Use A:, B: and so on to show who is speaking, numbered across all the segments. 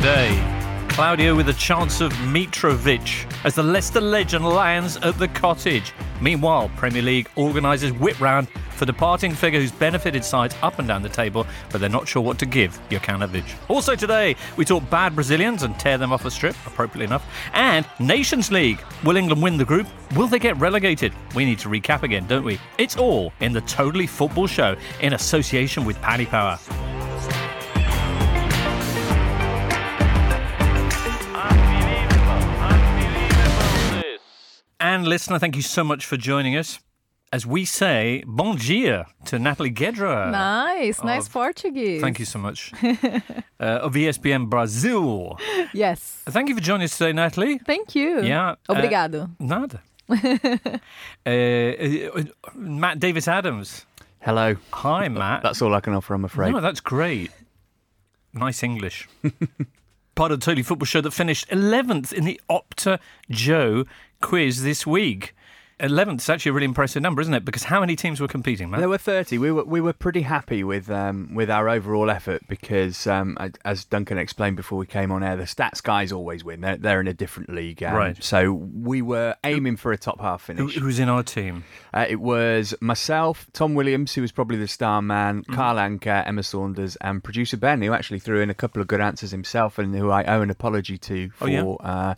A: today. Claudio with a chance of Mitrovic as the Leicester legend lands at the cottage. Meanwhile, Premier League organises whip round for departing figure who's benefited sides up and down the table, but they're not sure what to give Jokanovic. Also today, we talk bad Brazilians and tear them off a strip, appropriately enough, and Nations League. Will England win the group? Will they get relegated? We need to recap again, don't we? It's all in the Totally Football Show in association with Paddy Power. And listener, thank you so much for joining us. As we say, bon dia to Natalie Gedra.
B: Nice, nice Portuguese.
A: Thank you so much. uh, of ESPN Brazil.
B: Yes.
A: Thank you for joining us today, Natalie.
B: Thank you.
A: Yeah. uh,
B: Obrigado.
A: nada. uh, uh, Matt Davis Adams.
C: Hello.
A: Hi, Matt.
C: That's all I can offer, I'm afraid.
A: No, that's great. Nice English. Part of the Totally Football Show that finished 11th in the Opta Joe quiz this week. 11th is actually a really impressive number, isn't it? Because how many teams were competing, Matt?
C: There were 30. We were we were pretty happy with um, with our overall effort because, um, as Duncan explained before we came on air, the stats guys always win. They're, they're in a different league. um,
A: Right.
C: So we were aiming for a top half finish.
A: who was in our team?
C: Uh, it was myself, Tom Williams, who was probably the star man,
A: Mm-hmm.
C: Carl Anka, Emma Saunders, and producer Ben, who actually threw in a couple of good answers himself and who I owe an apology to for.
A: Oh, yeah?
C: uh,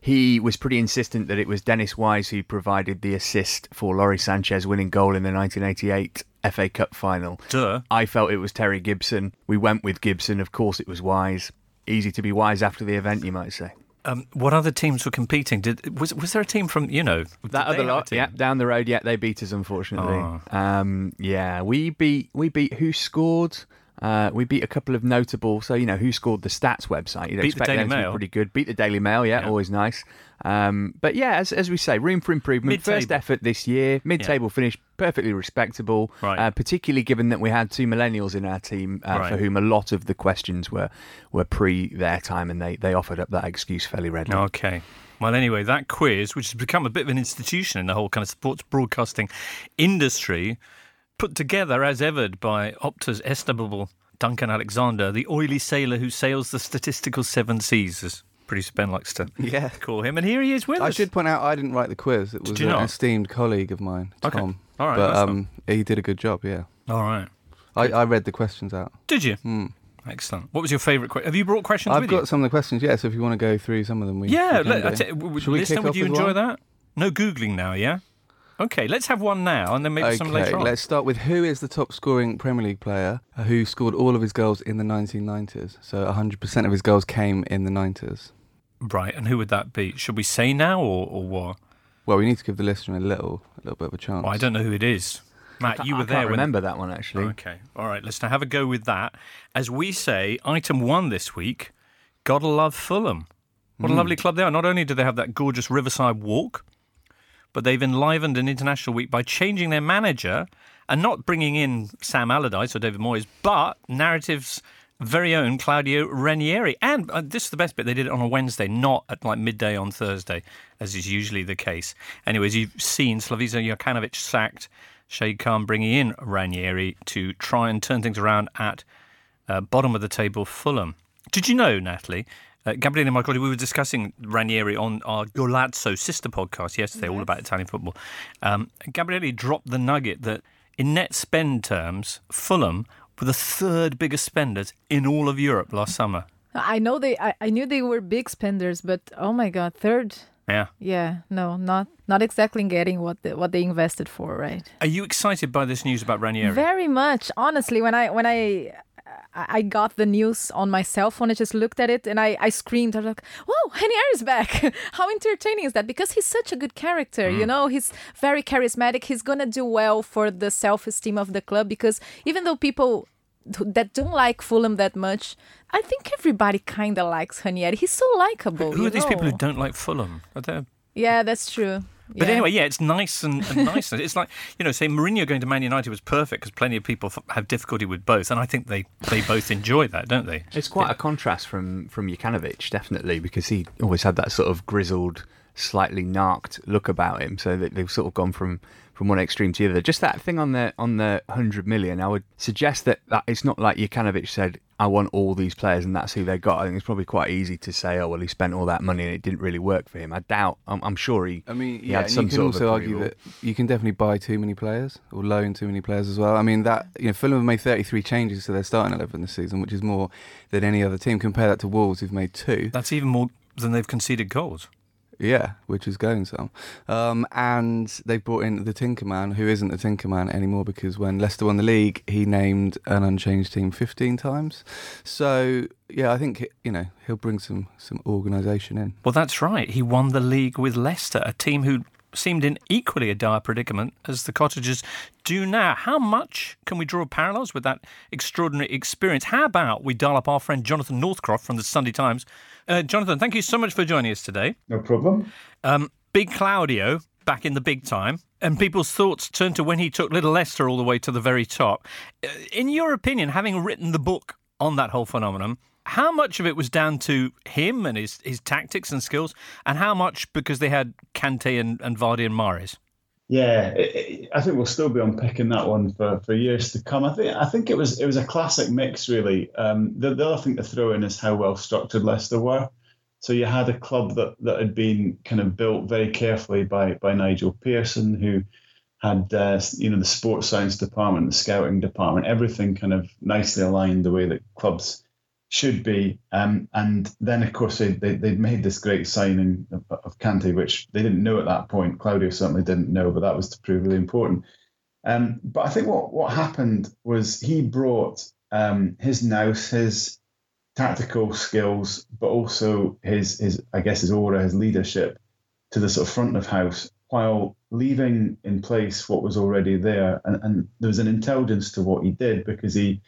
C: he was pretty insistent that it was Dennis Wise who provided the assist for Lawrie Sanchez winning goal in the 1988 FA Cup final.
A: Duh.
C: I felt it was Terry Gibson. We went with Gibson. Of course, it was Wise. Easy to be wise after the event, you might say.
A: Um, what other teams were competing? Did was was there a team from you know
C: That other lot,
A: team?
C: yeah, down the road, yeah, they beat us unfortunately.
A: Oh.
C: Um, yeah, we beat we beat WhoScored. Uh, we beat a couple of notable, so you know WhoScored the stats website. You'd
A: Beat the
C: expect
A: Daily
C: them to
A: Mail.
C: be pretty good. Beat the Daily Mail, yeah,
A: Yeah.
C: always nice. Um, but yeah, as, as we say, room for improvement. First
A: Mid-table.
C: effort this year, mid-table finish, perfectly respectable.
A: Right.
C: Uh, particularly given that we had two millennials in our team, uh,
A: Right.
C: for whom a lot of the questions were were pre their time, and they they offered up that excuse fairly readily.
A: Okay. Well, anyway, that quiz, which has become a bit of an institution in the whole kind of sports broadcasting industry, put together as ever by Opta's estimable Duncan Alexander, the oily sailor who sails the statistical seven seas, as producer Ben likes to
D: Yeah.
A: call him. And here he is with
D: I
A: us.
D: should point out I didn't write the quiz. It was an
A: not?
D: esteemed colleague of mine, Tom. Okay.
A: All right,
D: But um, he did a good job, yeah.
A: All right.
D: I, I read the questions out.
A: Did you?
D: Hmm.
A: Excellent. What was your favourite question? Have you brought questions
D: I've got
A: you?
D: some of the questions, yeah, so if you want to go through some of them, we
A: Yeah,
D: we can
A: let,
D: do.
A: I tell-
D: we
A: listener, would you enjoy that? No Googling now, yeah? Okay, let's have one now and then maybe some later on.
D: let's start with who is the top scoring Premier League player who scored all of his goals in the 1990s? So 100% of his goals came in the 90s.
A: Right, and who would that be? Should we say now or, or what?
D: Well, we need to give the listener a little, a little bit of a chance.
A: Well, I don't know who it is. Matt, you
C: I
A: were
C: can't
A: there when.
C: remember that one actually.
A: Okay, all right, let's now have a go with that. As we say, item one this week, gotta love Fulham. What a
D: Hmm.
A: lovely club they are. Not only do they have that gorgeous riverside walk, but they've enlivened an international week by changing their manager and not bringing in Sam Allardyce or David Moyes, but narrative's very own Claudio Ranieri. And uh, this is the best bit, they did it on a Wednesday, not at like midday on Thursday, as is usually the case. Anyways, you've seen Slavisa Jokanovic sacked, Shad Khan bringing in Ranieri to try and turn things around at uh, bottom of the table Fulham. Did you know, Natalie? Uh, Gabriele and Michael, we were discussing Ranieri on our Golazzo sister podcast yesterday, all about Italian football. Um, Gabriele dropped the nugget that in net spend terms, Fulham were the third biggest spenders in all of Europe last summer.
B: I know they. I, I knew they were big spenders, but oh my god, third.
A: Yeah.
B: Yeah, no, not not exactly getting what the, what they invested for, right?
A: Are you excited by this news about Ranieri?
B: Very much, honestly. When I when I I got the news on my cell phone, I just looked at it and I, I screamed. I was like, "Whoa, Ranieri's back! How entertaining is that?" Because he's such a good character, you mm. know. He's very charismatic. He's gonna do well for the self esteem of the club because even though people that don't like Fulham that much, I think everybody kind of likes Ranieri. He's so likable.
A: Who are these people who don't like Fulham? Are there
B: Yeah, that's true.
A: But
B: Yeah.
A: anyway, yeah, it's nice and, and nice. it's like you know, say Mourinho going to Man United was perfect because plenty of people f- have difficulty with both, and I think they they both enjoy that, don't they?
C: It's quite a contrast from from Jokanovic, definitely, because he always had that sort of grizzled slightly narked look about him. So that they've sort of gone from from one extreme to the other. Just that thing on the on the hundred million, I would suggest that, that it's not like Jokanovic said, "I want all these players," and that's who they got. I think it's probably quite easy to say, "Oh well, he spent all that money and it didn't really work for him." I doubt. I'm, I'm sure he.
D: I mean,
C: he
D: yeah,
C: had
D: and
C: some
D: you can
C: sort
D: also argue that you can definitely buy too many players or loan too many players as well. I mean, that you know, Fulham have made 33 changes to their starting eleven this season, which is more than any other team. Compare that to Wolves, who've made two.
A: That's even more than they've conceded goals.
D: Yeah, which is going some. Um, and they've brought in the Tinkerman, who isn't a Tinkerman anymore because when Leicester won the league, he named an unchanged team 15 times. So, yeah, I think, you know, he'll bring some, some organisation in.
A: Well, that's right. He won the league with Leicester, a team who seemed in equally a dire predicament as the Cottagers do now. How much can we draw parallels with that extraordinary experience? How about we dial up our friend Jonathan Northcroft from the Sunday Times? Uh, Jonathan, thank you so much for joining us today.
E: No problem.
A: Um, Big Claudio back in the big time, and people's thoughts turned to when he took Little Leicester all the way to the very top. Uh, In your opinion, having written the book on that whole phenomenon, how much of it was down to him and his, his tactics and skills, and how much because they had Kante and, and Vardy and Mahrez?
E: Yeah, it, it, I think we'll still be unpicking that one for, for years to come. I think I think it was it was a classic mix really. Um, the, the other thing to throw in is how well structured Leicester were. So you had a club that, that had been kind of built very carefully by by Nigel Pearson, who had uh, you know the sports science department, the scouting department, everything kind of nicely aligned the way that clubs should be. Um, and then, of course, they, they, they'd made this great signing of, of Kante, which they didn't know at that point. Claudio certainly didn't know, but that was to prove really important. Um, but I think what, what happened was he brought um, his nous, his tactical skills, but also his, his, I guess, his aura, his leadership to the sort of front of house while leaving in place what was already there. And, and there was an intelligence to what he did because he,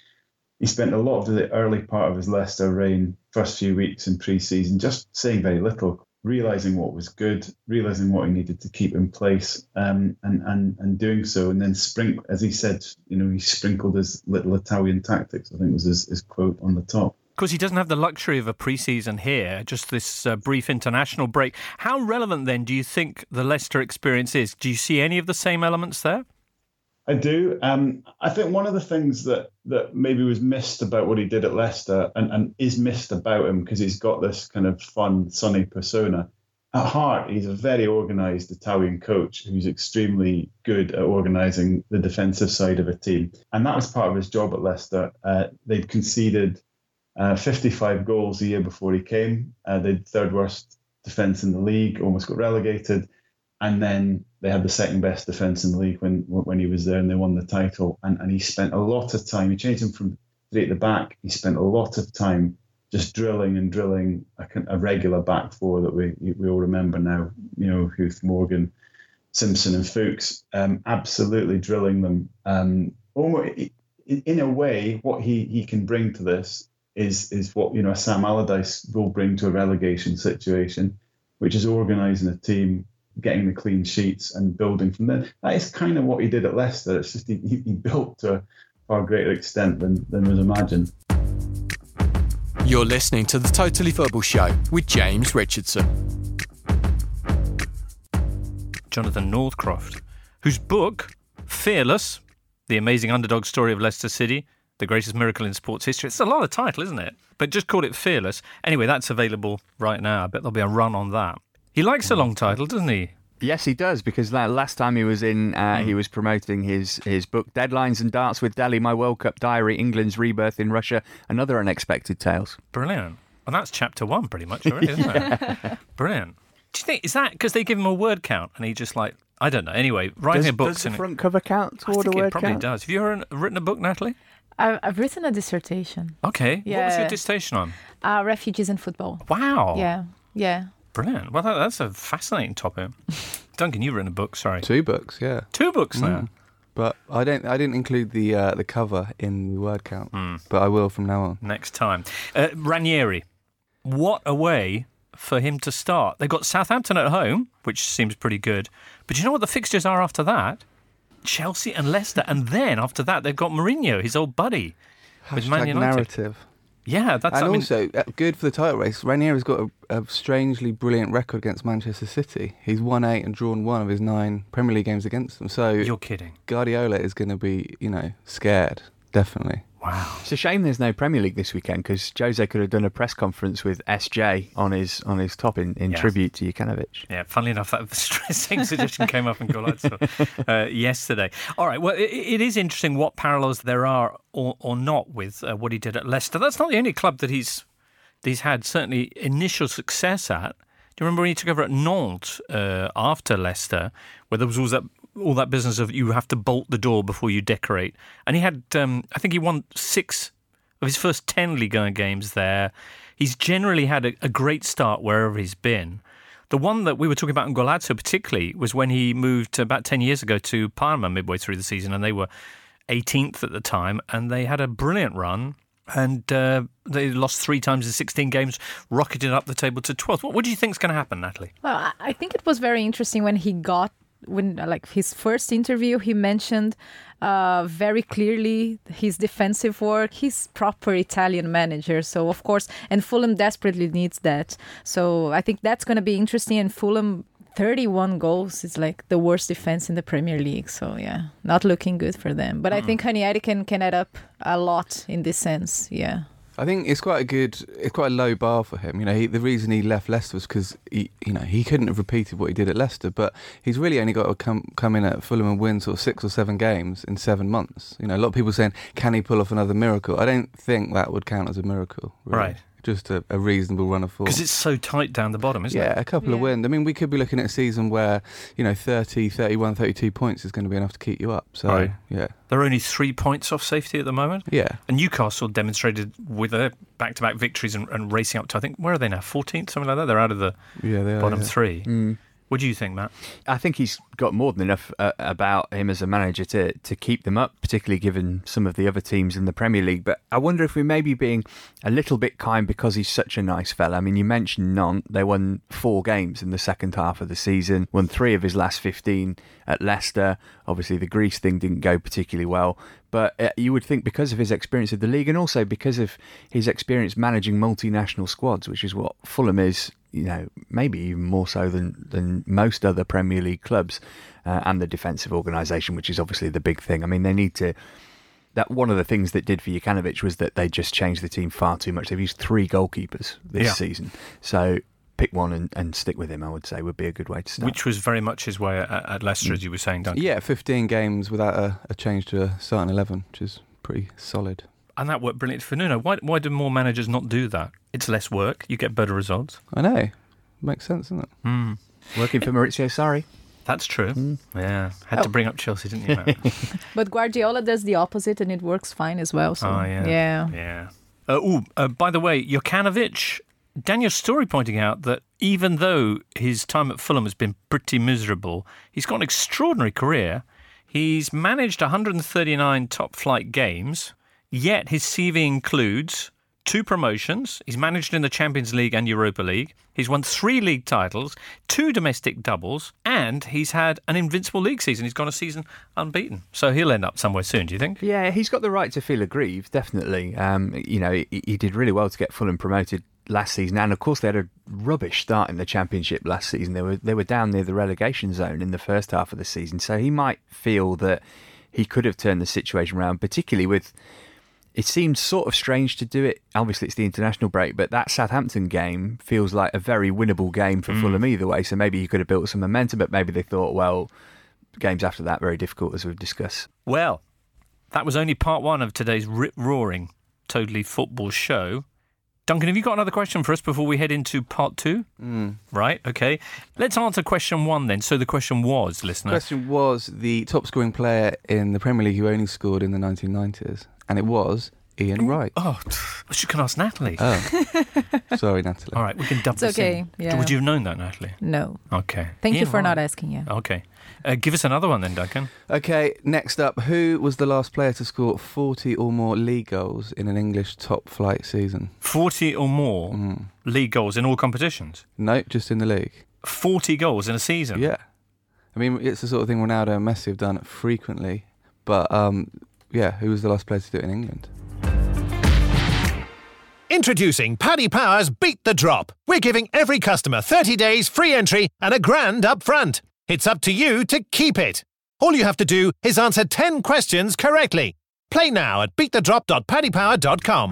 E: he spent a lot of the early part of his Leicester reign, first few weeks in pre-season, just saying very little, realizing what was good, realizing what he needed to keep in place, um, and and and doing so, and then sprinkle, as he said, you know, he sprinkled his little Italian tactics. I think was his, his quote on the top.
A: Because he doesn't have the luxury of a pre-season here, just this uh, brief international break. How relevant then do you think the Leicester experience is? Do you see any of the same elements there?
E: I do. Um, I think one of the things that that maybe was missed about what he did at Leicester and, and is missed about him because he's got this kind of fun, sunny persona. At heart, he's a very organised Italian coach who's extremely good at organising the defensive side of a team. And that was part of his job at Leicester. Uh, they'd conceded uh, 55 goals a year before he came. Uh, they'd third worst defence in the league, almost got relegated. And then they had the second best defence in the league when when he was there and they won the title. And, and he spent a lot of time, he changed him from three at the back. He spent a lot of time just drilling and drilling a, a regular back four that we we all remember now. You know, Huth, Morgan, Simpson, and Fuchs. Um, absolutely drilling them. Um, almost, in a way, what he, he can bring to this is is what you know Sam Allardyce will bring to a relegation situation, which is organising a team getting the clean sheets and building from there. That is kind of what he did at Leicester. It's just he, he built to a far greater extent than, than was imagined.
F: You're listening to the Totally Football Show with James Richardson.
A: Jonathan Northcroft, whose book, Fearless, The Amazing Underdog Story of Leicester City, the greatest miracle in sports history. It's a lot of title, isn't it? But just call it Fearless. Anyway, that's available right now. I bet there'll be a run on that. He likes a long title, doesn't he?
C: Yes, he does because last time he was in, uh, he was promoting his his book "Deadlines and Darts with Dele: My World Cup Diary, England's Rebirth in Russia, and Other Unexpected Tales."
A: Brilliant. Well, that's chapter one, pretty much already, isn't it? Brilliant. Do you think is that because they give him a word count and he just like I don't know. Anyway, writing
C: Does,
A: a book
C: does the front cover count
A: I
C: toward
A: think
C: a
A: it
C: word
A: probably
C: count?
A: does. Have you ever written a book, Natalie?
B: I've, I've written a dissertation.
A: Okay. What was your dissertation on?
B: Uh, refugees in football.
A: Wow.
B: Yeah, yeah.
A: Brilliant. Well, that, that's a fascinating topic. Duncan, you've written a book. Sorry,
D: Two books, yeah.
A: two books now.
D: But I don't. I didn't include the uh, the cover in the word count. But I will from now on.
A: Next time, uh, Ranieri. What a way for him to start. They've got Southampton at home, which seems pretty good. But do you know what the fixtures are after that? Chelsea and Leicester, and then after that they've got Mourinho, his old buddy, with Man
D: Hashtag
A: United.
D: narrative.
A: Yeah, that's
D: and
A: I mean,
D: also uh, good for the title race. Ranieri's got a, a strangely brilliant record against Manchester City. He's won eight and drawn one of his nine Premier League games against them. So
A: you're kidding.
D: Guardiola is going to be, you know, scared definitely.
A: Wow.
C: It's a shame there's no Premier League this weekend because Jose could have done a press conference with SJ on his on his top in, in
A: Yes.
C: tribute to Jokanovic.
A: Yeah, funnily enough, that same suggestion came up in Golazzo uh, yesterday. All right, well, it, it is interesting what parallels there are or, or not with uh, what he did at Leicester. That's not the only club that he's he's had certainly initial success at. Do you remember when he took over at Nantes uh, after Leicester, where there was all that all that business of you have to bolt the door before you decorate, and he had um, I think he won six of his first 10 Ligue games there. He's generally had a, a great start wherever he's been. The one that we were talking about in Golazzo particularly was when he moved about 10 years ago to Parma midway through the season, and they were 18th at the time, and they had a brilliant run. And uh, they lost three times in 16 games, rocketed up the table to 12th. What, what do you think is going to happen, Natalie?
B: Well, I think it was very interesting when he got when like his first interview he mentioned uh, very clearly his defensive work. He's proper italian manager so of course and fulham desperately needs that. So i think that's going to be interesting and fulham 31 goals is like the worst defense in the premier league so yeah not looking good for them. But i think Ranieri can can add up a lot in this sense yeah
D: I think it's quite a good, it's quite a low bar for him. You know, he, the reason he left Leicester was because he, you know, he couldn't have repeated what he did at Leicester. But he's really only got to come come in at Fulham and win sort of six or seven games in seven months. You know, a lot of people saying, can he pull off another miracle? I don't think that would count as a miracle. really.
A: Right.
D: Just a, a reasonable run of form.
A: Because it's so tight down the bottom, isn't
D: yeah,
A: it?
D: Yeah, a couple of wins. I mean, we could be looking at a season where, you know, 30, 31, 32 points is going to be enough to keep you up. So,
A: Right.
D: yeah.
A: They're only three points off safety at the moment.
D: Yeah.
A: And Newcastle demonstrated with their back-to-back victories and, and racing up to I think where are they now? 14th, something like that. They're out of the
D: Yeah, they are.
A: bottom
D: yeah.
A: three.
C: Mm.
A: What do you think, Matt?
C: I think he's got more than enough uh, about him as a manager to, to keep them up, particularly given some of the other teams in the Premier League. But I wonder if we may be being a little bit kind because he's such a nice fella. I mean, you mentioned Nantes. They won four games in the second half of the season, won three of his last 15 at Leicester. Obviously, the Greece thing didn't go particularly well. But uh, you would think because of his experience of the league and also because of his experience managing multinational squads, which is what Fulham is, you know, maybe even more so than, than most other Premier League clubs, uh, and the defensive organisation, which is obviously the big thing. I mean, they need to. That one of the things that did for Jokanovic was that they just changed the team far too much. They've used three goalkeepers this
A: Yeah.
C: season, so pick one and, and stick with him. I would say would be a good way to start.
A: Which was very much his way at, at Leicester, as you were saying, Duncan.
D: Yeah, 15 games without a, a change to a starting 11, which is pretty solid.
A: And that worked brilliantly for Nuno. Why, why do more managers not do that? It's less work. You get better results.
D: I know. Makes sense, doesn't it?
A: Hmm.
C: Working for Maurizio Sarri.
A: That's true.
C: Hmm.
A: Yeah. Had to
B: Oh.
A: bring up Chelsea, didn't you, Matt?
B: but guardiola does the opposite and it works fine as well so
A: Oh, yeah.
B: yeah
A: Yeah. Uh, ooh, uh, by the way, Jokanovic, Daniel Storey pointing out that even though his time at Fulham has been pretty miserable, he's got an extraordinary career. He's managed 139 top flight games, yet his CV includes two promotions. He's managed in the Champions League and Europa League. He's won three league titles, two domestic doubles, and he's had an invincible league season. He's gone a season unbeaten. So he'll end up somewhere soon, do you think?
C: Yeah, he's got the right to feel aggrieved, definitely. Um, you know, he, he did really well to get Fulham promoted last season, and of course they had a rubbish start in the Championship last season. They were they were down near the relegation zone in the first half of the season, so he might feel that he could have turned the situation around, particularly with. It seemed sort of strange to do it. Obviously, it's the international break, but that Southampton game feels like a very winnable game for Fulham either way. So maybe you could have built some momentum, but maybe they thought, well, games after that very difficult, as we've discussed.
A: Well, that was only part one of today's rip roaring, totally football show. Duncan, have you got another question for us before we head into part two?
D: Mm.
A: Right, okay. Let's answer question one then. So the question was, listener.
D: Question was the top scoring player in the Premier League who only scored in the 1990s, and it was Ian Wright.
A: Oh, we should can ask Natalie.
D: Oh, sorry, Natalie.
A: All right, we can dub
B: It's
A: this
B: okay,
A: in.
B: yeah.
A: Would you have known that, Natalie?
B: no
A: Okay.
B: thank
A: Ian
B: you for
A: Wright.
B: not asking yeah
A: Okay. Uh, give us another one then, Duncan.
D: Okay, next up, who was the last player to score 40 or more league goals in an English top flight season?
A: 40 or more
D: Mm.
A: league goals in all competitions.
D: No, just in the league.
A: 40 goals in a season.
D: Yeah. I mean, it's the sort of thing Ronaldo and Messi have done frequently, but um, yeah, who was the last player to do it in England?
G: Introducing Paddy Power's Beat the Drop. We're giving every customer 30 days free entry and a grand up front. It's up to you to keep it. All you have to do is answer 10 questions correctly. Play now at beatthedrop.paddypower.com.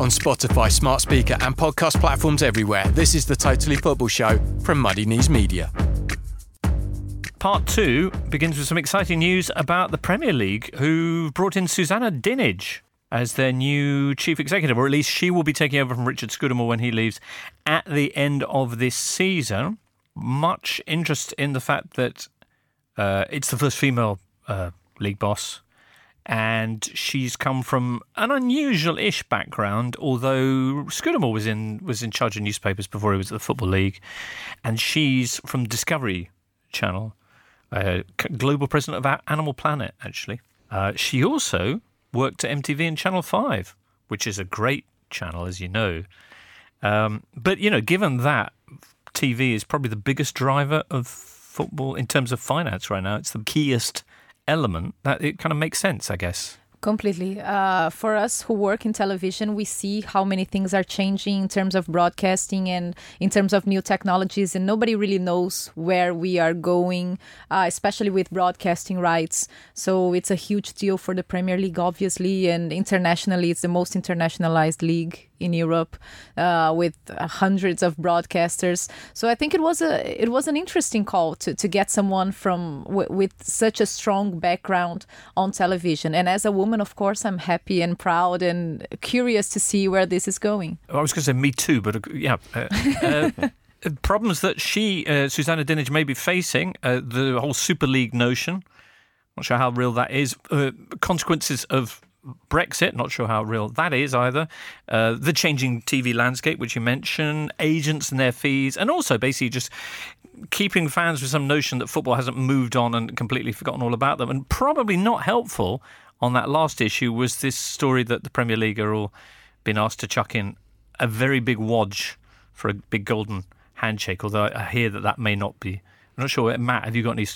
F: On Spotify, smart speaker, and podcast platforms everywhere, this is the Totally Football Show from Muddy Knees Media.
A: Part two begins with some exciting news about the Premier League, who brought in Susanna Dinnage as their new chief executive, or at least she will be taking over from Richard Scudamore when he leaves at the end of this season. Much interest in the fact that uh, it's the first female uh, league boss, and she's come from an unusual-ish background. Although Scudamore was in was in charge of newspapers before he was at the Football League, and she's from Discovery Channel, uh, global president of Animal Planet. Actually, uh, she also worked at MTV and Channel Five, which is a great channel, as you know. Um, but you know, given that TV is probably the biggest driver of football in terms of finance right now, it's the keyest element. That it kind of makes sense, I guess.
B: Completely. Uh, for us who work in television, we see how many things are changing in terms of broadcasting and in terms of new technologies, and nobody really knows where we are going, uh, especially with broadcasting rights. So it's a huge deal for the Premier League, obviously, and internationally, it's the most internationalized league in Europe uh, with hundreds of broadcasters. So I think it was a it was an interesting call to, to get someone from with such a strong background on television. And as a woman, of course, I'm happy and proud and curious to see where this is going.
A: I was going to say me too, but uh, yeah. Uh, uh, problems that she, uh, Susanna Dinnage, may be facing, uh, the whole Super League notion. Not sure how real that is. Uh, consequences of Brexit, not sure how real that is either. Uh, the changing TV landscape, which you mentioned, agents and their fees, and also basically just keeping fans with some notion that football hasn't moved on and completely forgotten all about them. And probably not helpful on that last issue was this story that the Premier League are all been asked to chuck in a very big wodge for a big golden handshake. Although I hear that that may not be. I'm not sure. Matt, have you got any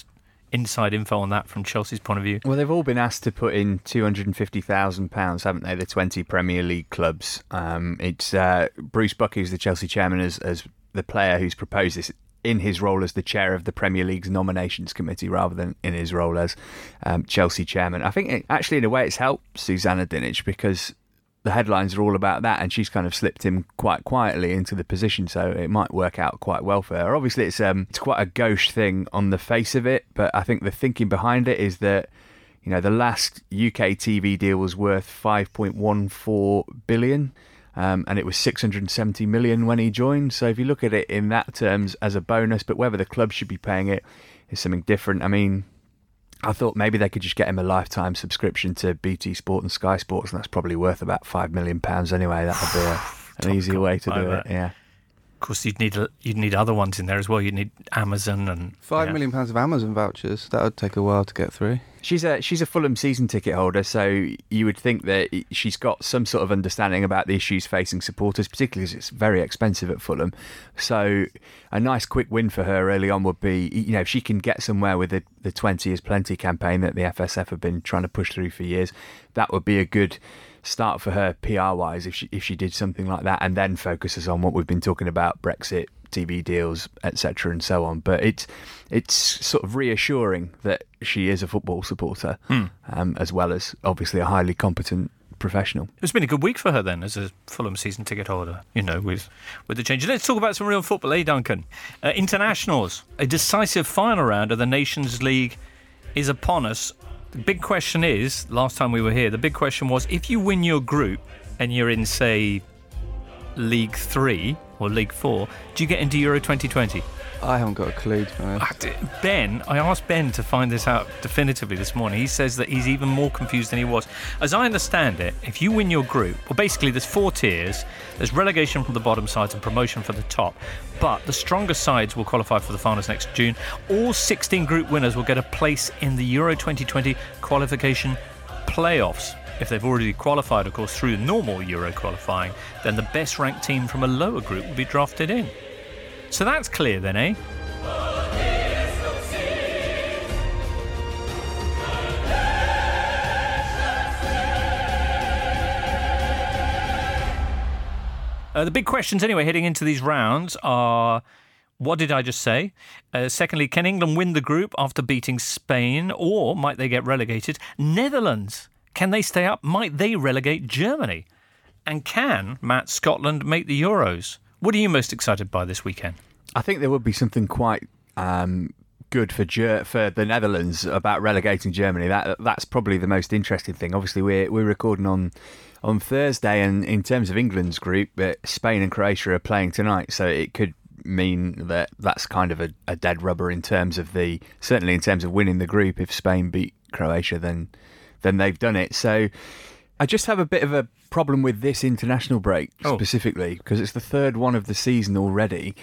A: inside info on that from Chelsea's point of view?
C: Well, they've all been asked to put in two hundred and fifty thousand pounds, haven't they? The twenty Premier League clubs. Um, it's uh, Bruce Buck, who's the Chelsea chairman, as, as the player who's proposed this in his role as the chair of the Premier League's nominations committee rather than in his role as um, Chelsea chairman. I think it, actually, in a way, it's helped Susanna Dinnage because the headlines are all about that, and she's kind of slipped him quite quietly into the position, so it might work out quite well for her. Obviously, it's um, it's quite a gauche thing on the face of it, but I think the thinking behind it is that you know the last UK TV deal was worth 5.14 billion. Um, and it was 670 million when he joined. So if you look at it in that terms as a bonus, but whether the club should be paying it is something different. I mean, I thought maybe they could just get him a lifetime subscription to BT Sport and Sky Sports, and that's probably worth about five million pounds anyway. That would be a, an easy way to do it. Yeah.
A: Of course, you'd need you'd need other ones in there as well. You'd need Amazon and
D: five yeah. million pounds of Amazon vouchers. That would take a while to get through.
C: She's a she's a Fulham season ticket holder, so you would think that she's got some sort of understanding about the issues facing supporters, particularly as it's very expensive at Fulham. So a nice quick win for her early on would be, you know, if she can get somewhere with the the twenty is plenty campaign that the FSF have been trying to push through for years, that would be a good start for her PR wise if she if she did something like that, and then focuses on what we've been talking about Brexit, TV deals, etc., and so on. But it's it's sort of reassuring that she is a football supporter,
A: hmm.
C: um, as well as obviously a highly competent professional.
A: It's been a good week for her then, as a Fulham season ticket holder. You know, with with the change. Let's talk about some real football, eh, Duncan? Uh, internationals. A decisive final round of the Nations League is upon us. Big question is, last time we were here, the big question was if you win your group and you're in, say, League Three or League Four, do you get into Euro 2020?
D: I haven't got a clue, to be
A: honest. Ben, I asked Ben to find this out definitively this morning. He says that he's even more confused than he was. As I understand it, if you win your group, well, basically there's four tiers. There's relegation from the bottom sides and promotion for the top. But the strongest sides will qualify for the finals next June. All 16 group winners will get a place in the Euro 2020 qualification playoffs. If they've already qualified, of course, through normal Euro qualifying, then the best ranked team from a lower group will be drafted in. So that's clear then, eh? Uh, the big questions, anyway, heading into these rounds are. What did I just say? Uh, secondly, can England win the group after beating Spain, or might they get relegated? Netherlands, can they stay up? Might they relegate Germany? And can Matt Scotland make the Euros? What are you most excited by this weekend?
C: I think there would be something quite um, good for Ger- for the Netherlands about relegating Germany. That that's probably the most interesting thing. Obviously, we're we're recording on on Thursday, and in terms of England's group, Spain and Croatia are playing tonight, so it could mean that that's kind of a, a dead rubber in terms of the certainly in terms of winning the group. If Spain beat Croatia, then then they've done it. So. I just have a bit of a problem with this international break
A: Oh.
C: specifically because it's the third one of the season already,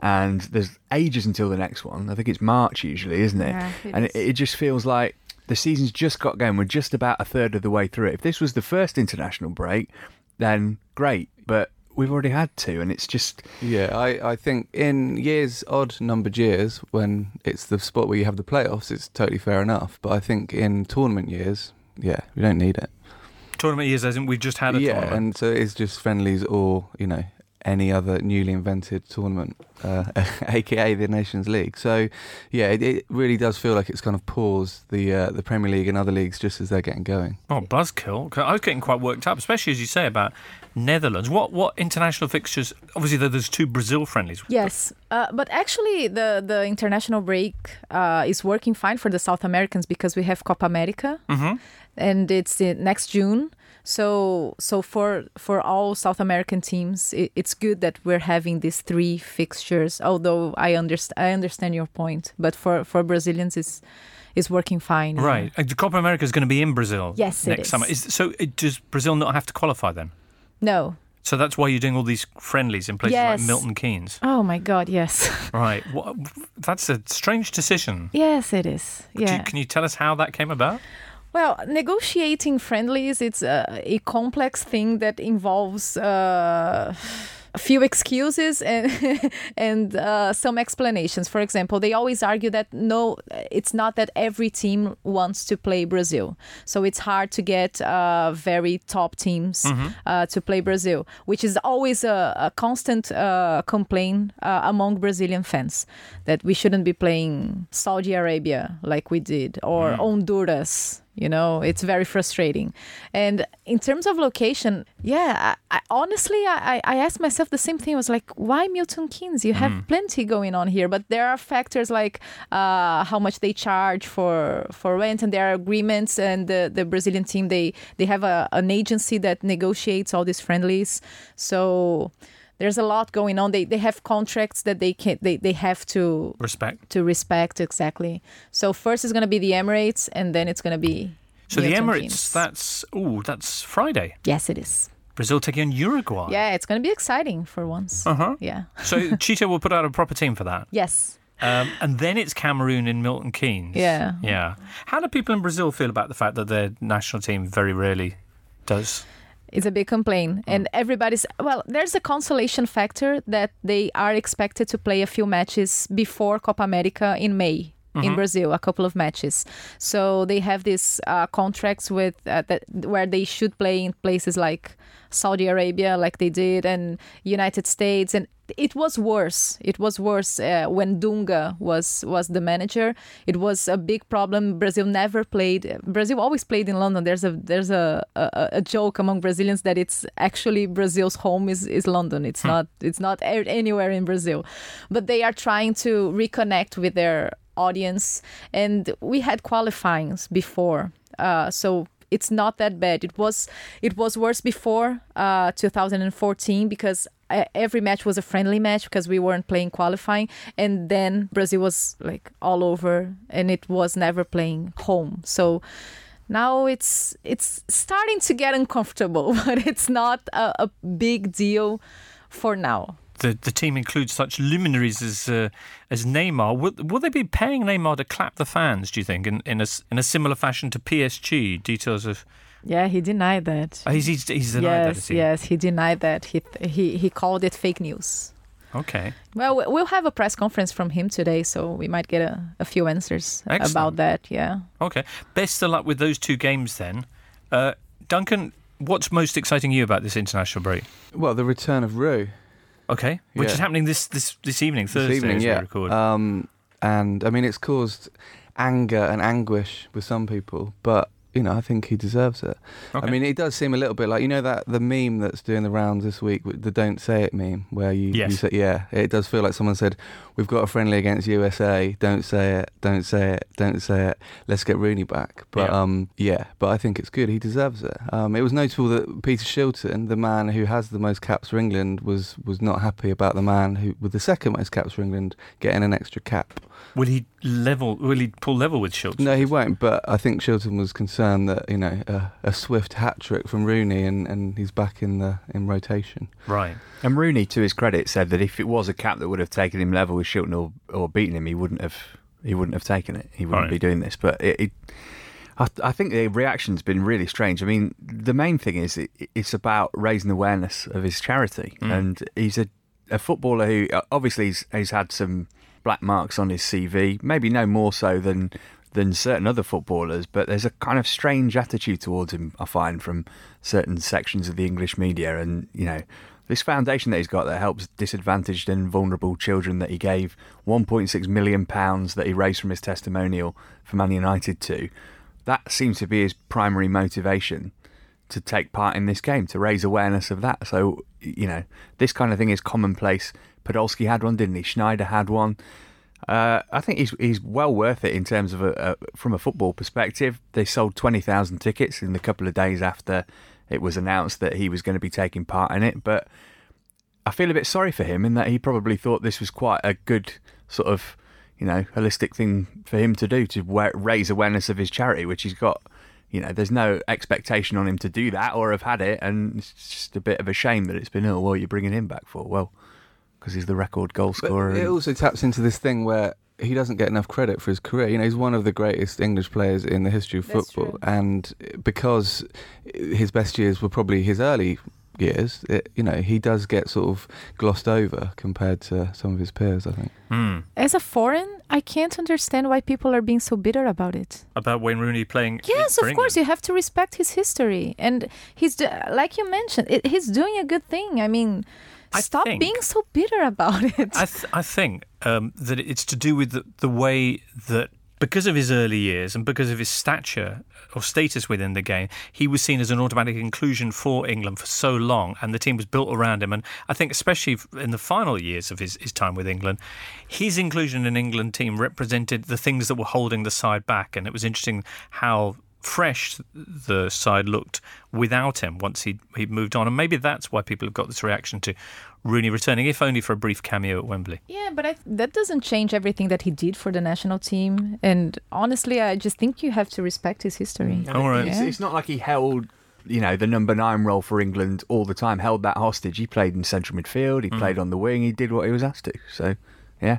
C: and there's ages until the next one. I think it's March usually, isn't it?
B: Yeah, it
C: and
B: is.
C: it, it just feels like the season's just got going. We're just about a third of the way through it. If this was the first international break, then great, but we've already had two, and it's just
D: Yeah, I, I think in years, odd numbered years, when it's the spot where you have the playoffs, it's totally fair enough. But I think in tournament years, yeah, we don't need it.
A: Tournament years, as in we've just had a
D: yeah,
A: tournament.
D: and so it's just friendlies or, you know, any other newly invented tournament, uh, aka the Nations League. So, yeah, it, it really does feel like it's kind of paused the uh, the Premier League and other leagues just as they're getting going.
A: Oh, buzzkill! I was getting quite worked up, especially as you say about Netherlands. What what international fixtures? Obviously, there's two Brazil friendlies.
B: Yes, uh, but actually, the the international break uh, is working fine for the South Americans because we have Copa America,
A: Mhm.
B: And it's next June. So so for for all South American teams, it, it's good that we're having these three fixtures. Although I understand I understand your point, but for for Brazilians, it's is working fine.
A: Right. Uh, The Copa America is going to be in Brazil
B: Yes, it
A: next
B: is.
A: summer. Is, so it, does Brazil not have to qualify then?
B: No.
A: So that's why you're doing all these friendlies in places
B: Yes.
A: like Milton Keynes.
B: Oh my God. Yes.
A: Right. What, that's a strange decision.
B: yes, it is. Yeah.
A: you- can you tell us how that came about?
B: Well, negotiating friendlies, it's a, a complex thing that involves uh, a few excuses and and uh, some explanations. For example, they always argue that no, it's not that every team wants to play Brazil, so it's hard to get uh, very top teams uh, to play Brazil, which is always a, a constant uh, complaint uh, among Brazilian fans that we shouldn't be playing Saudi Arabia like we did or Honduras you know it's very frustrating. And in terms of location yeah I, I, honestly I, I asked myself the same thing. I was like why milton keynes? You have plenty going on here. But there are factors like uh, how much they charge for for rent and there are agreements and the, the brazilian team they they have a, an agency that negotiates all these friendlies. So there's a lot going on they, they have contracts that they can they, they have to
A: Respect.
B: to respect exactly. So first is going to be the Emirates, and then it's going to be.
A: So the Emirates, that's oh, that's Friday.
B: yes, it is.
A: Brazil taking on Uruguay.
B: Yeah, it's going to be exciting for once.
A: Uh huh.
B: Yeah.
A: So Tite will put out a proper team for that.
B: Yes.
A: Um, and then it's Cameroon in Milton Keynes.
B: Yeah.
A: Yeah. How do people in Brazil feel about the fact that their national team very rarely does?
B: It's a big complaint, hmm. and everybody's well. There's a consolation factor that they are expected to play a few matches before Copa America in May in Brazil, a couple of matches. So they have these uh, contracts with uh, that where they should play in places like Saudi Arabia, like they did, and United States, and it was worse. It was worse uh, when Dunga was was the manager. It was a big problem. Brazil never played. Brazil always played in London. There's a there's a a, a joke among Brazilians that it's actually Brazil's home is, is London. It's not it's not anywhere in Brazil, but they are trying to reconnect with their audience. And we had qualifyings before, uh, so it's not that bad. It was it was worse before uh, 2014 because uh, every match was a friendly match because we weren't playing qualifying, and then Brazil was like all over, and it was never playing home. So now it's it's starting to get uncomfortable, but it's not a, a big deal for now.
A: The, the team includes such luminaries as uh, as Neymar. Will, will they be paying Neymar to clap the fans? Do you think in in a, s- in a similar fashion to PSG? Details of
B: Yeah, he denied that.
A: oh, he's he's, he's denied that.
B: yes,
A: is he?
B: yes, he denied that. He he he called it fake news.
A: Okay.
B: Well, we- we'll have a press conference from him today, so we might get a, a few answers
A: Excellent.
B: about that. Yeah.
A: Okay. Best of luck with those two games then. Uh, Duncan, what's most exciting you about this international break?
D: Well, the return of Rue
A: Okay, which
D: Yeah.
A: is happening this this this evening, Thursday,
D: this evening, yeah.
A: record.
D: Um, and I mean, it's caused anger and anguish with some people, but you know, I think he deserves it.
A: Okay.
D: I mean, it does seem a little bit like you know that the meme that's doing the rounds this week, the "Don't say it" meme, where you, you say, yeah, it does feel like someone said, "We've got a friendly against USA. Don't say it. Don't say it. Don't say it. Let's get Rooney back." But
A: Yeah.
D: um, yeah, but I think it's good. He deserves it. Um, it was notable that Peter Shilton, the man who has the most caps for England, was was not happy about the man who with the second most caps for England getting an extra cap.
A: will he level? Will he pull level with Shilton.
D: No, he won't. But I think Shilton was concerned that you know a, a swift hat trick from Rooney and, and he's back in the in rotation.
A: Right.
C: And Rooney, to his credit, said that if it was a cap that would have taken him level with Shilton or, or beaten him, he wouldn't have he wouldn't have taken it. He wouldn't
A: Right.
C: be doing this. But it, it I, I think the reaction's been really strange. I mean, the main thing is it, it's about raising awareness of his charity, and he's a, a footballer who uh, obviously he's, he's had some black marks on his CV, maybe no more so than than certain other footballers, but there's a kind of strange attitude towards him. I find from certain sections of the English media, and you know. This foundation that he's got that helps disadvantaged and vulnerable children that he gave 1.6 million pounds that he raised from his testimonial for Man United to, that seems to be his primary motivation to take part in this game, to raise awareness of that. So, you know, this kind of thing is commonplace. Podolski had one, didn't he? Schneider had one. Uh, I think he's he's well worth it in terms of a, a from a football perspective. They sold twenty thousand tickets in the couple of days after it was announced that he was going to be taking part in it. But I feel a bit sorry for him in that he probably thought this was quite a good sort of you know holistic thing for him to do to raise awareness of his charity, which he's got. You know, there's no expectation on him to do that or have had it, and it's just a bit of a shame that it's been. Oh, well, you're bringing him back for well, because he's the record goal
D: But
C: scorer.
D: it also taps into this thing where he doesn't get enough credit for his career. You know, he's one of the greatest English players in the history of
B: That's
D: football,
B: true.
D: and because his best years were probably his early years, it, you know, he does get sort of glossed over compared to some of his peers. I think.
A: Hmm.
B: As a foreign, I can't understand why people are being so bitter about it.
A: About Wayne Rooney playing.
B: Yes,
A: for
B: of course, you have to respect his history, and he's like you mentioned, it, he's doing a good thing. I mean,
A: I
B: stop
A: think-
B: being so bitter about it.
A: I, th- I think um, that it's to do with the, the way that because of his early years and because of his stature or status within the game, he was seen as an automatic inclusion for England for so long, and the team was built around him. And I think, especially in the final years of his, his time with England, his inclusion in England team represented the things that were holding the side back. And it was interesting how fresh the side looked without him once he he moved on, and maybe that's why people have got this reaction to Rooney returning, if only for a brief cameo at Wembley.
B: Yeah, but I, that doesn't change everything that he did for the national team. And honestly, I just think you have to respect his history.
A: All right.
C: It's,
B: Yeah.
C: it's not like he held, you know, the number nine role for England all the time. Held that hostage. He played in central midfield. He
A: Mm.
C: played on the wing. He did what he was asked to. So, yeah.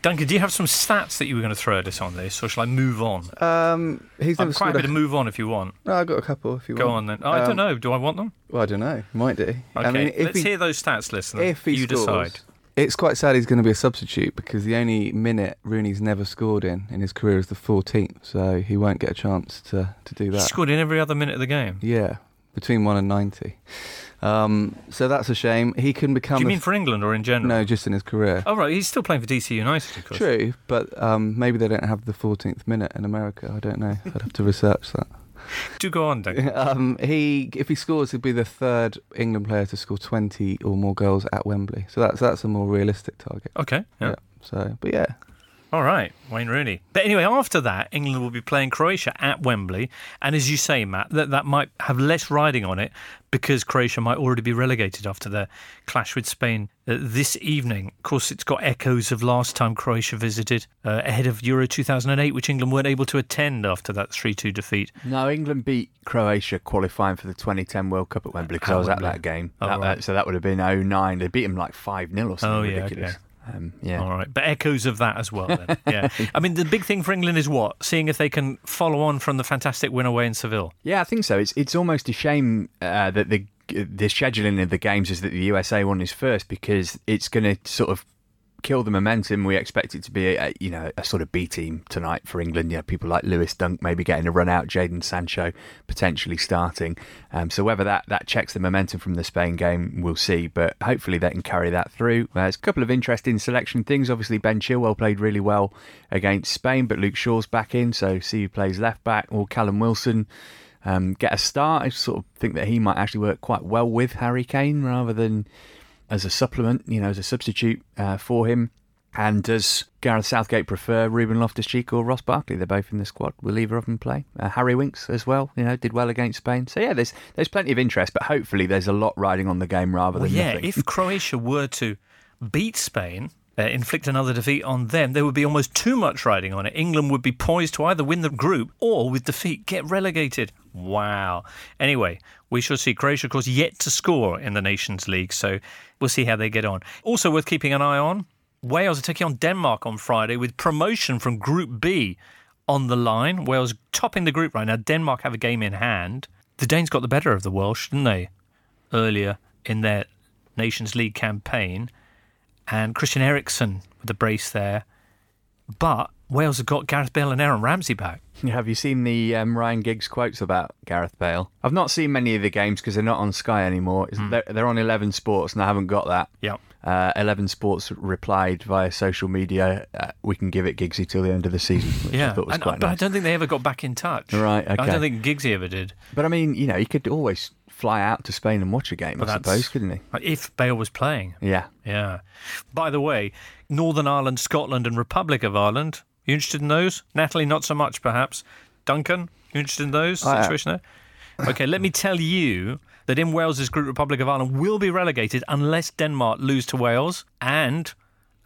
A: Duncan, do you have some stats that you were going to throw at us on this, or shall I move on?
D: Um, he's
A: I'm quite happy to move on if you want.
D: No, I got a couple. If you
A: Go
D: want.
A: on then. Oh, I don't
D: Um,
A: know. Do I want them?
D: Well, I don't know. Might do.
A: Okay.
D: I mean, if
A: Let's
D: he,
A: hear those stats, listener.
D: if he
A: you
D: scores,
A: decide.
D: It's quite sad he's going to be a substitute because the only minute Rooney's never scored in in his career is the 14th, so he won't get a chance to, to do
A: He
D: that.
A: scored in every other minute of the game.
D: Yeah, between 1 and 90. Um, so that's a shame. He can
A: Do
D: become.
A: you mean
D: f-
A: for England or in general?
D: No, just in his career.
A: Oh, right. He's still playing for DC United, of course.
D: True, but um, maybe they don't have the 14th minute in America. I don't know. I'd have to research that.
A: Do go on, Duncan.
D: Um, he, if he scores, he'll be the third England player to score 20 or more goals at Wembley. So that's that's a more realistic target.
A: Okay. Yeah.
D: So, but yeah,
A: All right, Wayne Rooney. But anyway, after that, England will be playing Croatia at Wembley, and as you say, Matt, that that might have less riding on it because Croatia might already be relegated after their clash with Spain uh, this evening. Of course, it's got echoes of last time Croatia visited uh, ahead of Euro 2008, which England weren't able to attend after that 3-2 defeat.
C: No, England beat Croatia qualifying for the 2010 World Cup at Wembley because I was
A: Wembley.
C: at that game.
A: Oh,
C: That-
A: right.
C: that- so that would have been 09. They beat them like 5 0 or something
A: Oh, yeah,
C: ridiculous. Um, yeah.
A: All right, but echoes of that as well. Then, yeah. I mean, the big thing for England is what? Seeing if they can follow on from the fantastic win away in Seville.
C: Yeah, I think so. It's it's almost a shame uh, that the the scheduling of the games is that the USA one is first because it's going to sort of kill the momentum. We expect it to be, a, you know, a sort of B team tonight for England. You know, people like Lewis Dunk maybe getting a run out, Jadon Sancho potentially starting. Um, so whether that that checks the momentum from the Spain game, we'll see. But hopefully they can carry that through. Uh, there's a couple of interesting selection things. Obviously Ben Chilwell played really well against Spain, but Luke Shaw's back in, so see who plays left back or Callum Wilson. Um, get a start. I sort of think that he might actually work quite well with Harry Kane rather than as a supplement, you know, as a substitute uh, for him. And does Gareth Southgate prefer Ruben Loftus Cheek or Ross Barkley? They're both in the squad. Will either of them play? Uh, Harry Winks as well, you know, did well against Spain. So, yeah, there's there's plenty of interest, but hopefully there's a lot riding on the game rather
A: Well,
C: than
A: yeah,
C: nothing.
A: if Croatia were to beat Spain, uh, inflict another defeat on them, there would be almost too much riding on it. England would be poised to either win the group or, with defeat, get relegated. Wow. Anyway, we shall see. Croatia, of course, yet to score in the Nations League, so we'll see how they get on. Also worth keeping an eye on Wales are taking on Denmark on Friday with promotion from Group B on the line. Wales topping the group right now. Denmark have a game in hand. The Danes got the better of the Welsh, didn't they? Earlier in their Nations League campaign. And Christian Eriksen with the brace there. But Wales have got Gareth Bale and Aaron Ramsey back.
C: Have you seen the um, Ryan Giggs quotes about Gareth Bale? I've not seen many of the games because they're not on Sky anymore. It's- They're, they're on Eleven Sports, and I haven't got that.
A: Yep.
C: Uh, Eleven Sports replied via social media, uh, "We can give it Giggsy till the end of the season." Which I thought was
A: And-
C: quite
A: but I don't think they ever got back in touch.
C: Right, Okay.
A: I don't think Giggsy ever did.
C: But I mean, you know, he could always fly out to Spain and watch a game,
A: But
C: I suppose, couldn't he?
A: If Bale was playing.
C: Yeah.
A: Yeah. By the way, Northern Ireland, Scotland, and Republic of Ireland. You interested in those? Natalie, not so much, perhaps. Duncan, you interested in those?
D: I. Uh,
A: situation there? Okay, let me tell you that in Wales's group, Republic of Ireland will be relegated unless Denmark lose to Wales and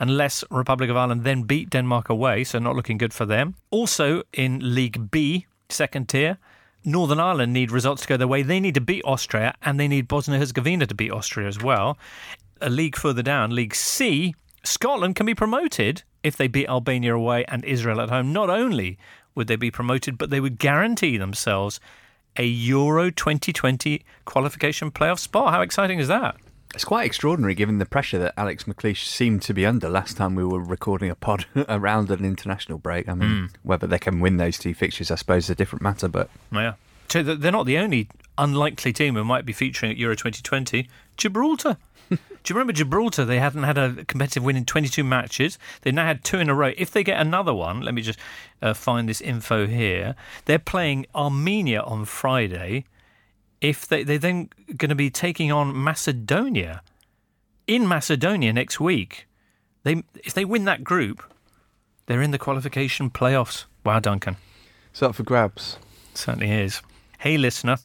A: unless Republic of Ireland then beat Denmark away, so not looking good for them. Also in League B, second tier, Northern Ireland need results to go their way. They need to beat Austria and they need Bosnia Herzegovina to beat Austria as well. A league further down, League C, Scotland can be promoted if they beat Albania away and Israel at home. Not only would they be promoted, but they would guarantee themselves a Euro 2020 qualification playoff spot. How exciting is that?
C: It's quite extraordinary given the pressure that Alex McLeish seemed to be under last time we were recording a pod around an international break. I mean,
A: Hmm.
C: whether they can win those two fixtures, I suppose, is a different matter, but
A: Yeah. So they're not the only unlikely team who might be featuring at Euro 2020. Gibraltar. Do you remember Gibraltar? They hadn't had a competitive win in 22 matches. They've now had two in a row. If they get another one, let me just uh, find this info here. They're playing Armenia on Friday. If they they're then going to be taking on Macedonia in Macedonia next week. They if they win that group, they're in the qualification playoffs. Wow, Duncan.
D: It's up for grabs.
A: Certainly is. Hey, listener,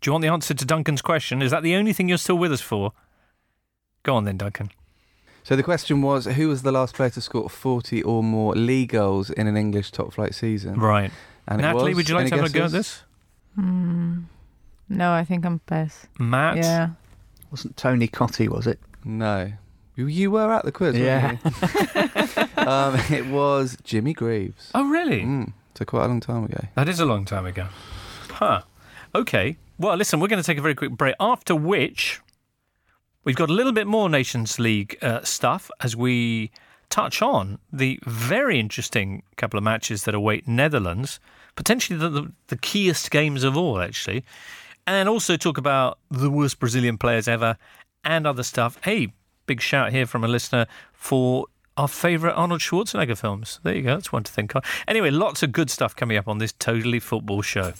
A: do you want the answer to Duncan's question? Is that the only thing you're still with us for? Go on then, Duncan.
D: So the question was, who was the last player to score 40 or more league goals in an English top flight season?
A: Right.
D: And it
A: Natalie,
D: was-
A: would you like to have a go at
D: guesses?
A: this?
B: Hmm. No, I think I'm pass.
A: Matt?
B: Yeah.
C: wasn't Tony Cottee, was it?
D: No. You, you were at the quiz, weren't
C: Yeah.
D: you? um, it was Jimmy Greaves.
A: Oh, really?
D: Mm, so quite a long time ago.
A: That is a long time ago. Huh. Okay. Well, listen, we're going to take a very quick break, after which we've got a little bit more Nations League uh, stuff as we touch on the very interesting couple of matches that await Netherlands, potentially the, the, the keyest games of all, actually, and also talk about the worst Brazilian players ever and other stuff. Hey, big shout here from a listener for our favourite Arnold Schwarzenegger films. There you go. That's one to think of. Anyway, lots of good stuff coming up on this Totally Football show.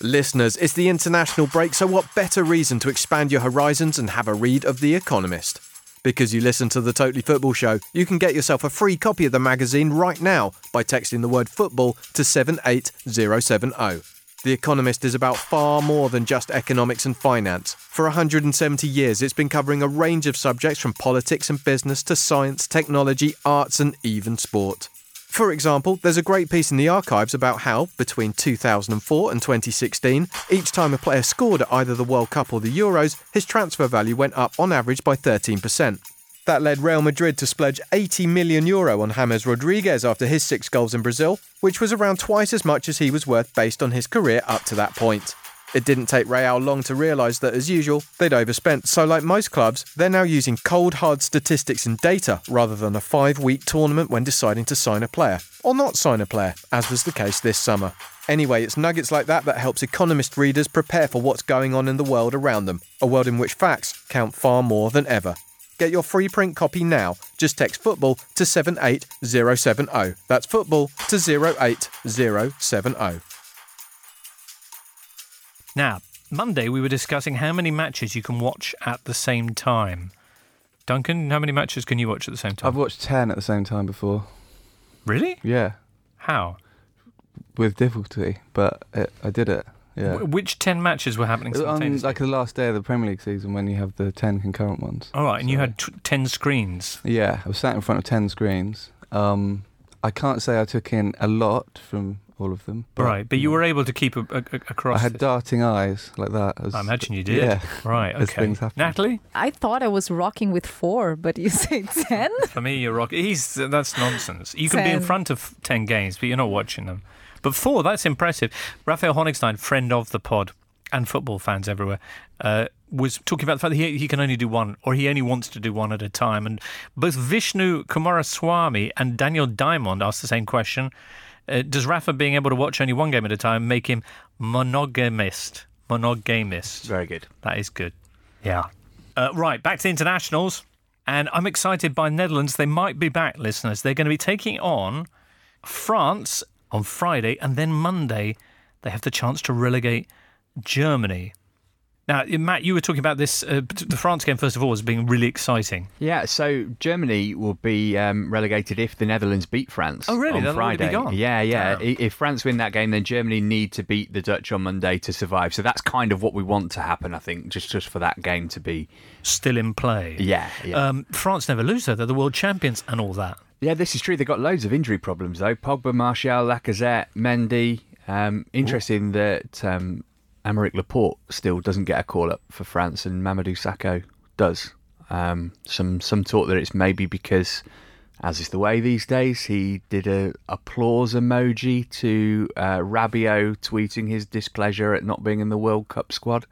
F: Listeners, it's the international break, so what better reason to expand your horizons and have a read of The Economist? Because you listen to the Totally Football Show, you can get yourself a free copy of the magazine right now by texting the word football to 78070. The Economist is about far more than just economics and finance. For 170 years, it's been covering a range of subjects from politics and business to science, technology, arts, and even sport. For example, there's a great piece in the archives about how, between 2004 and 2016, each time a player scored at either the World Cup or the Euros, his transfer value went up on average by 13%. That led Real Madrid to splurge 80 million euro on James Rodriguez after his six goals in Brazil, which was around twice as much as he was worth based on his career up to that point. It didn't take Real long to realise that, as usual, they'd overspent. So, like most clubs, they're now using cold, hard statistics and data rather than a five week tournament when deciding to sign a player. Or not sign a player, as was the case this summer. Anyway, it's nuggets like that that helps Economist readers prepare for what's going on in the world around them, a world in which facts count far more than ever. Get your free print copy now. Just text football to 78070. That's football to 08070.
A: Now, Monday we were discussing how many matches you can watch at the same time. Duncan, how many matches can you watch at the same time?
D: I've watched 10 at the same time before.
A: really?
D: Yeah,
A: How?
D: with difficulty, but it, I did it. Yeah.
A: Wh- Which 10 matches were happening
D: On
A: simultaneously?
D: like the last day of the Premier League season when you have the 10 concurrent ones.
A: All right, and you had t- 10 screens.
D: Yeah, I was sat in front of 10 screens. Um, I can't say I took in a lot from all of them.
A: right, but you were able to keep a, a, a- across.
D: I had
A: this.
D: darting eyes like that. as-
A: I imagine you did.
D: Yeah.
A: Right,
D: as
A: okay.
D: things happen.
A: Natalie?
B: I thought I was rocking with four, but you say ten.
A: For me, you're rock. He's that's nonsense. You can be in
B: Ten.
A: front of ten games, but you're not watching them. But four, that's impressive. Raphael Honigstein, friend of the pod, and football fans everywhere, uh, was talking about the fact that he, he can only do one, or he only wants to do one at a time. And both Vishnu Kumaraswamy and Daniel Diamond asked the same question: uh, Does Rafa being able to watch only one game at a time make him monogamist? Monogamist.
C: Very good.
A: That is good. Yeah. Uh, right, back to the internationals. And I'm excited by Netherlands. They might be back, listeners. They're going to be taking on France on Friday, and then Monday, they have the chance to relegate Germany. Now, Matt, you were talking about this, uh, the France game, first of all, as being really exciting.
C: Yeah, so Germany will be um, relegated if the Netherlands beat France.
A: Oh, really?
C: On
A: They'll
C: Friday.
A: gone?
C: Yeah, yeah.
A: Damn.
C: If France win that game, then Germany need to beat the Dutch on Monday to survive. So that's kind of what we want to happen, I think, just just for that game to be.
A: Still in play.
C: Yeah, yeah.
A: Um, France never lose, though. They're the world champions and all that.
C: Yeah, this is true. They've got loads of injury problems though. Pogba, Martial, Lacazette, Mendy. Um, interesting that um, Aymeric Laporte still doesn't get a call up for France, and Mamadou Sakho does. Um, some some talk that it's maybe because, as is the way these days, he did a applause emoji to uh, Rabiot tweeting his displeasure at not being in the World Cup squad.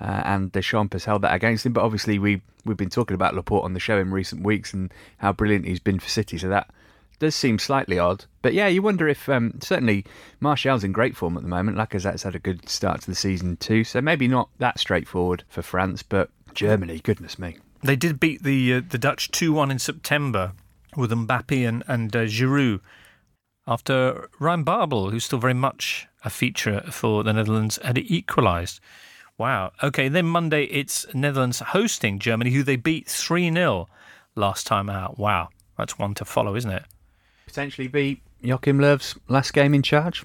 C: Uh, and Deschamps has held that against him. But obviously, we we've been talking about Laporte on the show in recent weeks and how brilliant he's been for City. So that does seem slightly odd. But yeah, you wonder if um, certainly Martial's in great form at the moment. Lacazette's had a good start to the season too. So maybe not that straightforward for France, but Germany, goodness me.
A: They did beat the uh, the Dutch 2 1 in September with Mbappe and, and uh, Giroud after Ryan Babel, who's still very much a feature for the Netherlands, had equalised. Wow. Okay, then Monday it's Netherlands hosting Germany, who they beat 3 0 last time out. Wow. That's one to follow, isn't it?
C: Potentially be Joachim Löw's last game in charge.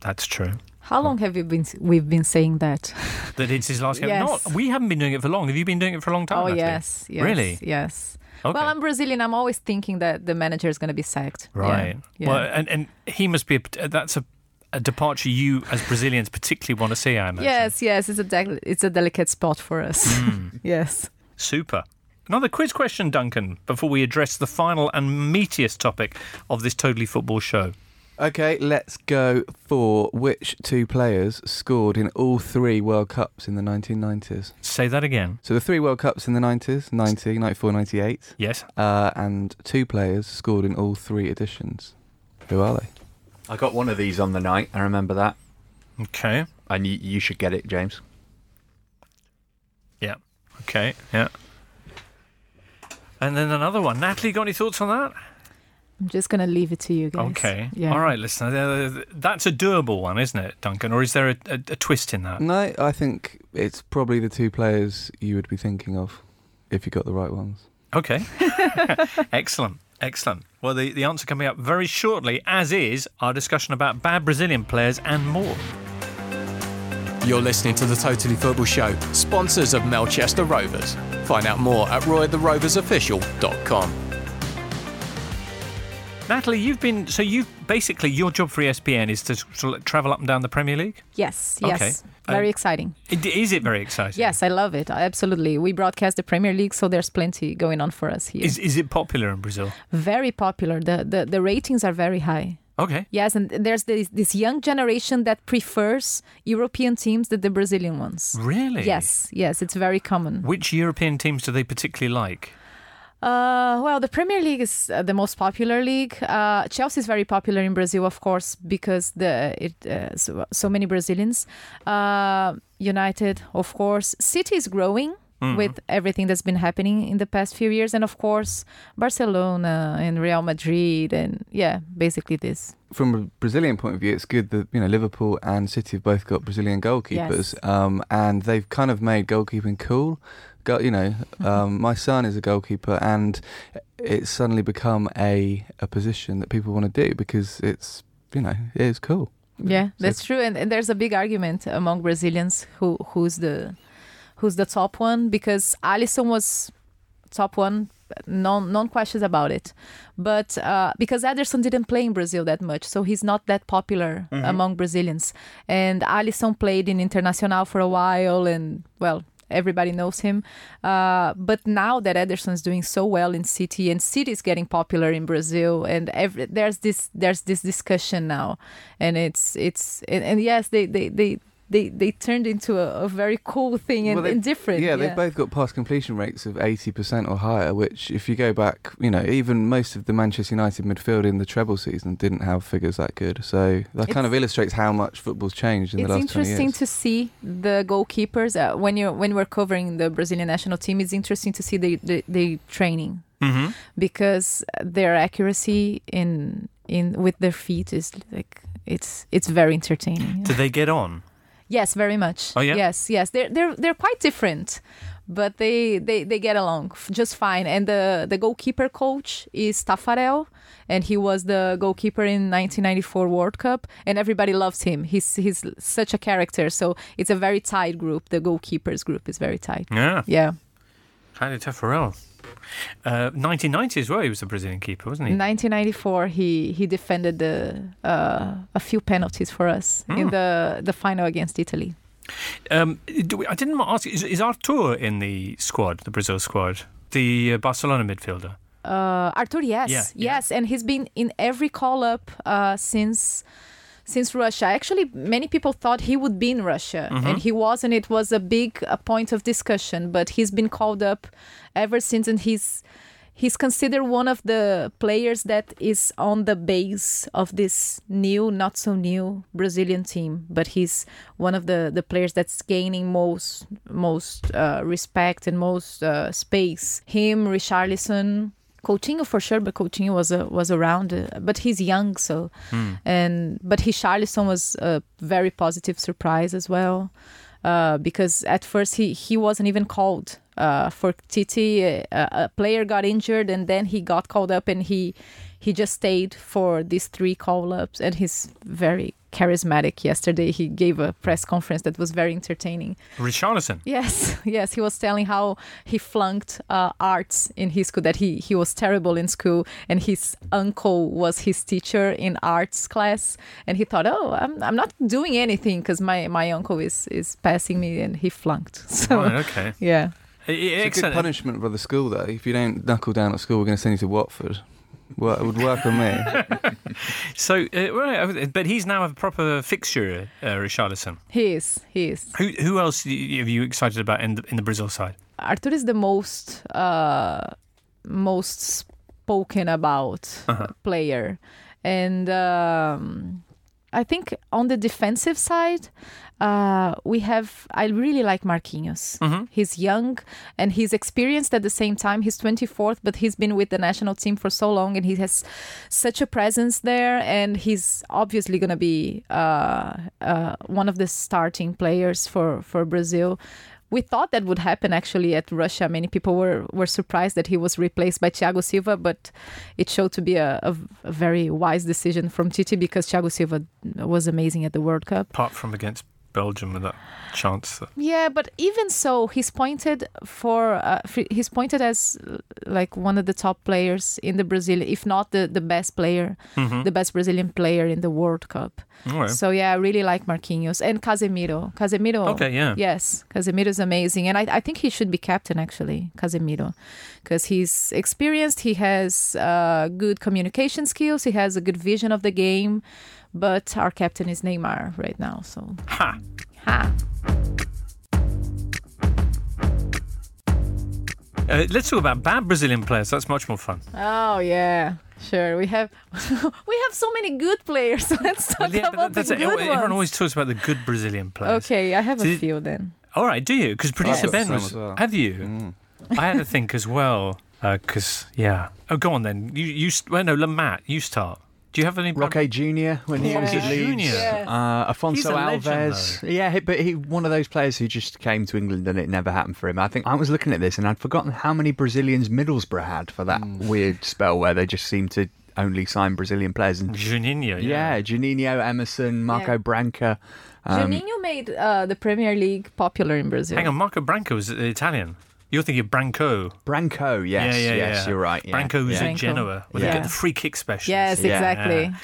A: That's true.
B: How long have you been? We've been saying that.
A: That it's his last game.
B: Yes.
A: Not, we haven't been doing it for long. Have you been doing it for a long time?
B: oh yes, yes,
A: Really?
B: Yes.
A: Okay.
B: Well, I'm Brazilian. I'm always thinking that the manager is going to be sacked.
A: Right.
B: Yeah.
A: Well, and, and he must be, a, that's a, a departure you as Brazilians particularly want to see, I imagine.
B: yes, yes. It's a de- it's a delicate spot for us.
A: Hmm.
B: yes.
A: Super. Another quiz question, Duncan, before we address the final and meatiest topic of this Totally Football show.
D: Okay, let's go for which two players scored in all three World Cups in the 1990s.
A: Say that again.
D: So the three World Cups in the 90s, 90, 94, 98,
A: Yes.
D: uh, and two players scored in all three editions. Who are they?
C: I got one of these on the night. I remember that,
A: Okay.
C: and you, you should get it, James.
A: Yeah. Okay. Yeah. And then another one. Natalie, got any thoughts on that?
B: I'm just going to leave it to you guys.
A: Okay.
B: Yeah.
A: All right, listen. uh, That's a doable one, isn't it, Duncan? Or is there a, a, a twist in that?
D: No, I think it's probably the two players you would be thinking of if you got the right ones.
A: Okay. Excellent. Excellent. Well, the, the answer coming up very shortly, as is our discussion about bad Brazilian players and more.
F: You're listening to the Totally Football Show, sponsors of Melchester Rovers. Find out more at roytheroversofficial.com.
A: Natalie, you've been so you've basically your job for ESPN is to travel up and down the Premier League.
B: Yes.
A: Okay.
B: Yes. Very
A: Um,
B: exciting.
A: It- Is it very exciting?
B: Yes, I love it. Absolutely. We broadcast the Premier League, so there's plenty going on for us here.
A: Is is it popular in Brazil?
B: very popular. The, the the ratings are very high.
A: Okay.
B: Yes, and there's this, this young generation that prefers European teams than the Brazilian ones.
A: Really?
B: Yes, yes, it's very common.
A: Which European teams do they particularly like?
B: Uh, well, the Premier League is uh, the most popular league. Uh, Chelsea is very popular in Brazil, of course, because the it uh, so, so many Brazilians. Uh, United, of course. City is growing with everything that's been happening in the past few years, and of course, Barcelona and Real Madrid, and yeah, basically this.
D: From a Brazilian point of view, it's good that you know Liverpool and City have both got Brazilian goalkeepers,
B: Yes.
D: um, and they've kind of made goalkeeping cool. Go, you know, um, my son is a goalkeeper, and it's suddenly become a a position that people want to do because it's you know it is cool.
B: Yeah,
D: So
B: that's true. And, and there's a big argument among Brazilians who who's the who's the top one because Alisson was top one, no non questions about it. But uh, because Ederson didn't play in Brazil that much, so he's not that popular among Brazilians. And Alisson played in Internacional for a while, and well. Everybody knows him, uh, but now that Ederson is doing so well in City and City is getting popular in Brazil, and every, there's this there's this discussion now, and it's it's and, and yes, they they they they, they turned into a, a very cool thing and,
D: Well, they-
B: and different.
D: Yeah, they've both got pass completion rates of eighty percent or higher. Which, if you go back, you know, even most of the Manchester United midfield in the treble season didn't have figures that good. So that kind of illustrates how much football's changed in the last twenty years.
B: It's interesting to see the goalkeepers uh, when you when we're covering the Brazilian national team. It's interesting to see the the, the training
A: Mm-hmm.
B: because their accuracy in in with their feet is like it's it's very entertaining.
A: Do they get on?
B: Yes, very much.
A: Oh, yeah?
B: Yes, yes. They're they're they're quite different, but they they they get along just fine. And the the goalkeeper coach is Taffarel, and he was the goalkeeper in 1994 World Cup, and everybody loves him. He's he's such a character. So it's a very tight group. The goalkeepers group is very tight.
A: Yeah.
B: Yeah.
A: Claudio Taffarel. Uh, 1990 as well, he was a Brazilian keeper, wasn't he?
B: In 1994, he he defended the uh, a few penalties for us in
A: Mm.
B: the the final against Italy.
A: Um, do we, I didn't ask, is, is Arthur in the squad, the Brazil squad? The uh, Barcelona midfielder?
B: Uh, Arthur, yes,
A: Yeah, yeah.
B: yes, and he's been in every call up uh, since since Russia. Actually, many people thought he would be in Russia,
A: Mm-hmm.
B: and he wasn't. It was a big uh, point of discussion, but he's been called up ever since, and he's he's considered one of the players that is on the base of this new, not so new Brazilian team. But he's one of the the players that's gaining most most uh, respect and most uh, space. Him, Richarlison. Coutinho for sure, but Coutinho was uh, was around, uh, but he's young, so and but Richarlison was a very positive surprise as well, uh, because at first he he wasn't even called uh, for Tite. A, a player got injured, and then he got called up, and he he just stayed for these three call ups, and he's very charismatic. Yesterday he gave a press conference that was very entertaining.
A: Richarlison.
B: Yes, yes, he was telling how he flunked uh, arts in his school, that he, he was terrible in school, and his uncle was his teacher in arts class, and he thought, oh, I'm, I'm not doing anything because my, my uncle is, is passing me, and he flunked. So,
A: Right, okay.
B: yeah.
A: I- I-
D: It's a good punishment for the school, though. If you don't knuckle down at school, we're going to send you to Watford. Well, it would work on me.
A: So, uh, right, but he's now a proper fixture, uh, Richarlison.
B: He is, he is.
A: Who, who else are you you excited about in the, in the Brazil side?
B: Arthur is the most uh, most spoken about
A: Uh-huh.
B: player, and um, I think on the defensive side, uh, we have. I really like Marquinhos.
A: Mhm.
B: He's young and he's experienced at the same time. He's 24th, but he's been with the national team for so long, and he has such a presence there. And he's obviously going to be uh, uh, one of the starting players for for Brazil. We thought that would happen actually at Russia. Many people were, were surprised that he was replaced by Thiago Silva, but it showed to be a, a, a very wise decision from Tite because Thiago Silva was amazing at the World Cup.
A: Apart from against Belgium with that chance. That,
B: Yeah, but even so, he's pointed for uh, he's pointed as like one of the top players in the Brazil, if not the the best player, the best Brazilian player in the World Cup.
A: right.
B: So yeah, I really like Marquinhos and Casemiro. Casemiro.
A: Okay, yeah.
B: Yes, Casemiro is amazing, and I, I think he should be captain actually, Casemiro, because he's experienced. He has uh, good communication skills. He has a good vision of the game. But our captain is Neymar right now, so
A: Ha!
B: ha.
A: Uh, let's talk about bad Brazilian players. That's much more fun.
B: Oh yeah, sure. We have we have so many good players. Let's talk
A: Yeah,
B: about
A: that's
B: the
A: it.
B: good
A: Everyone
B: ones.
A: always talks about the good Brazilian players.
B: Okay, I have a
A: See-
B: few then.
A: All right, do you? Because producer
D: got
A: Ben was.
D: well.
A: Have you?
D: Mm.
A: I had to think as well. Because yeah. Oh, go on then. You you well no, Matt, you start. Do you have any?
C: Roque Junior when he was at Leeds.
A: Junior.
B: Yes.
C: Uh,
A: He's
C: Afonso
A: a legend,
C: Alves. Yeah, but he one of those players who just came to England and it never happened for him. I think I was looking at this and I'd forgotten how many Brazilians Middlesbrough had for that
A: Hmm.
C: weird spell where they just seemed to only sign Brazilian players. And
A: Juninho.
C: yeah, Juninho, Emerson, Marco
B: Yeah.
C: Branca. Um,
B: Juninho made uh, the Premier League popular in Brazil.
A: Hang on, Marco Branca was Italian. You're thinking of Branco.
C: Branco, yes,
A: yeah, yeah,
C: yes,
A: yeah.
C: you're right. Yeah,
A: Branco was
C: yeah.
A: at
B: Branco.
A: Genoa when they get the free kick specialist.
B: Yes,
C: Yeah.
B: exactly.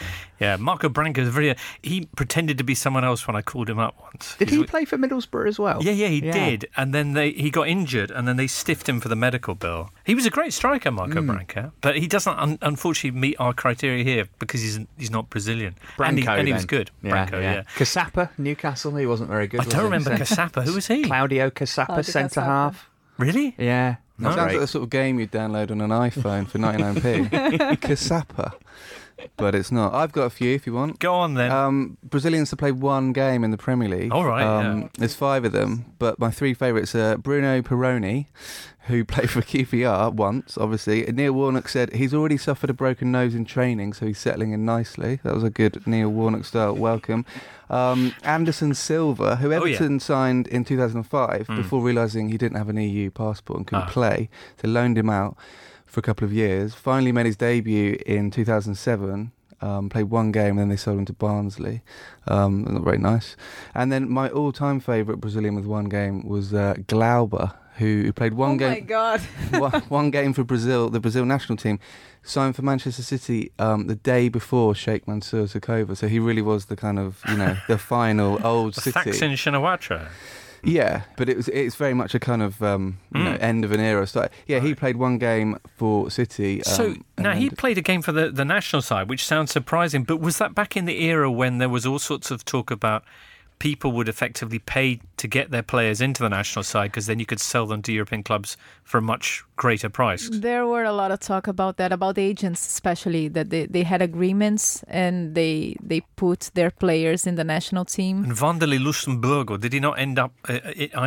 A: Yeah, Marco Branca is a very. He pretended to be someone else when I called him up once.
C: Did
A: He's-
C: he play for Middlesbrough as well?
A: Yeah, yeah, he
C: Yeah.
A: did. And then they he got injured, and then they stiffed him for the medical bill. He was a great striker, Marco
C: Hmm.
A: Branco, but he doesn't un- unfortunately meet our criteria here because he's he's not Brazilian. and he,
C: Branco,
A: and he was
C: then.
A: good. Branco, yeah.
C: Caçapa, Newcastle, he wasn't very good.
A: I don't remember
C: Centre-
A: Caçapa. Who was he?
C: Claudio
B: Caçapa,
C: centre half.
A: Really?
C: Yeah.
A: No.
C: not
D: Sounds
C: great.
D: like the sort of game you'd download on an iPhone for 99p. Kasapa. But it's not. I've got a few if you want.
A: Go on then.
D: Um, Brazilians to play one game in the Premier League.
A: All right,
D: Um,
A: yeah.
D: There's five of them, but my three favourites are Bruno Perone, who played for QPR once, obviously. Neil Warnock said he's already suffered a broken nose in training, so he's settling in nicely. That was a good Neil Warnock style welcome. Um, Anderson Silva, who
A: Oh, yeah.
D: Everton signed in 2005
A: Mm.
D: before realising he didn't have an EU passport and couldn't
A: Ah.
D: play, so loaned him out for a couple of years. Finally made his debut in 2007. Um, played one game and then they sold him to Barnsley. Um, not very nice. And then my all-time favourite Brazilian with one game was uh, Glauber, who, who played one
B: oh my
D: game
B: god.
D: one, one game for Brazil, the Brazil national team, signed for Manchester City um, the day before Sheikh Mansour took over. So he really was the kind of you know the final old
A: The
D: City.
A: Thaksin Shinawatra.
D: Yeah, but it was it's very much a kind of um, you know
A: Mm.
D: end of an era. So yeah, he played one game for City.
A: So
D: um,
A: now he played a game for the, the national side, which sounds surprising. But was that back in the era when there was all sorts of talk about people would effectively pay to get their players into the national side because then you could sell them to European clubs for a much greater price?
B: There were a lot of talk about that, about agents especially, that they, they had agreements and they they put their players in the national team.
A: And Vanderlei Luxemburgo, did he not end up uh,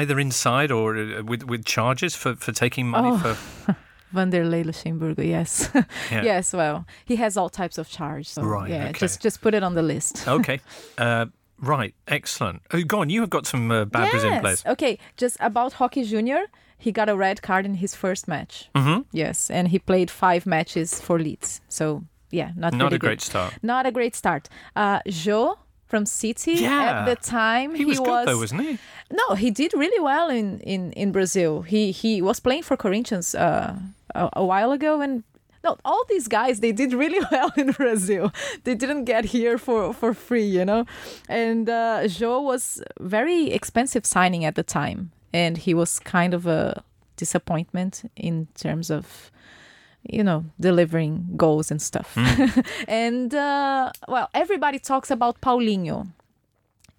A: either inside or uh, with with charges for, for taking money
B: Oh.
A: for?
B: Vanderlei Luxemburgo, yes.
A: Yeah.
B: yes, well, he has all types of charge. So
A: Right,
B: yeah,
A: okay.
B: just just put it on the list.
A: Okay, uh, right, excellent. Oh, go on, you have got some uh, bad Brazilian players.
B: Okay, just about Roque Junior, he got a red card in his first match.
A: hmm
B: Yes, and he played five matches for Leeds. So yeah, not
A: Not
B: really
A: a great
B: good.
A: start.
B: Not a great start. Uh, Joe from City
A: Yeah.
B: at the time
A: He was good though, wasn't he?
B: no, he did really well in, in, in Brazil. He he was playing for Corinthians uh, a, a while ago, and no, all these guys they did really well in Brazil. They didn't get here for, for free, you know. And uh, Joe was very expensive signing at the time, and he was kind of a disappointment in terms of you know delivering goals and stuff. and uh, well, everybody talks about Paulinho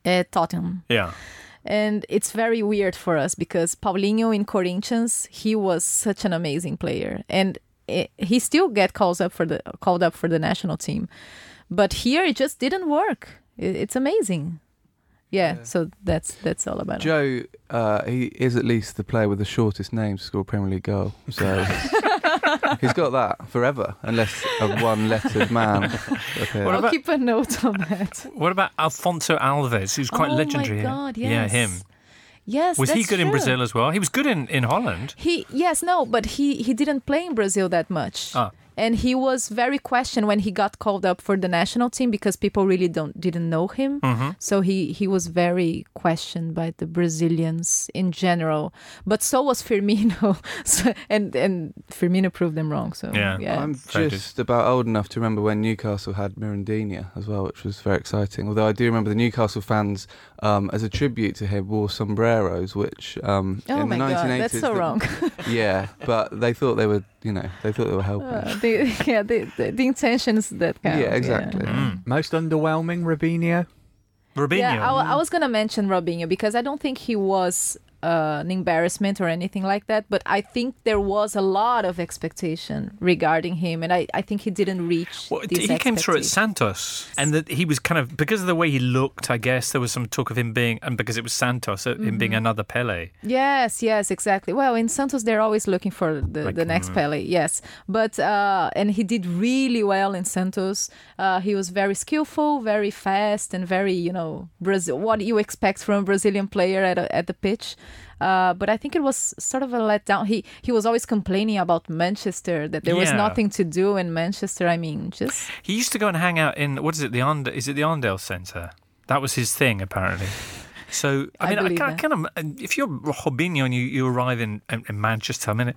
B: at Tottenham.
A: Yeah.
B: And it's very weird for us because Paulinho in Corinthians, he was such an amazing player, and it, he still get calls up for the called up for the national team, but here it just didn't work. It, it's amazing. Yeah, so that's that's all about it.
D: Joe, uh, he is at least the player with the shortest name to score a Premier League goal. So he's got that forever, unless a one-lettered man. appears.
A: What
B: I'll
A: about-
B: keep a note on that.
A: What about Afonso Alves, who's quite
B: Oh my
A: legendary? here?
B: God,
A: Yeah,
B: yes.
A: him.
B: Yes,
A: Was he
B: that's
A: good in. Brazil as well? He was good in, in Holland.
B: He yes no, but he he didn't play in Brazil that much.
A: Ah.
B: and he was very questioned when he got called up for the national team because people really don't didn't know him.
A: Mm-hmm.
B: So he he was very questioned by the Brazilians in general. But so was Firmino, so, and and Firmino proved them wrong. So
A: Yeah.
B: yeah.
D: I'm just about old enough to remember when Newcastle had Mirandinha as well, which was very exciting. Although I do remember the Newcastle fans, um, as a tribute to him, wore sombreros, which um,
B: oh
D: in
B: my
D: the 1980s.
B: god, that's so
D: the-
B: wrong.
D: Yeah, but they thought they were, you know, they thought they were helping.
B: Uh, the, yeah, the, the the intentions that count.
D: yeah, exactly.
A: Mm.
C: Most underwhelming, Robinho.
A: Robinho.
B: Yeah, I, I was gonna mention Robinho because I don't think he was uh, an embarrassment or anything like that, but I think there was a lot of expectation regarding him, and I, I think he didn't reach.
A: Well, he came through at. Santos, and that he was kind of because of the way he looked. I guess there was some talk of him being, and because it was Santos, uh, him being
B: Mm-hmm.
A: another Pele.
B: Yes, yes, exactly. Well, in Santos, they're always looking for the,
A: Like,
B: the next
A: mm.
B: Pele. Yes, but uh, and he did really well in Santos. Uh, he was very skillful, very fast, and very you know Brazil. What you expect from a Brazilian player at a, at the pitch. Uh, but I think it was sort of a letdown. He he was always complaining about Manchester that there was nothing to do in Manchester. I mean, just
A: He used to go and hang out in what is it? The is it the Arndale Centre? That was his thing, apparently. So I
B: I
A: mean, I, kind
B: it.
A: kind of if you're Robinho and you, you arrive in, in, in Manchester, I mean, it,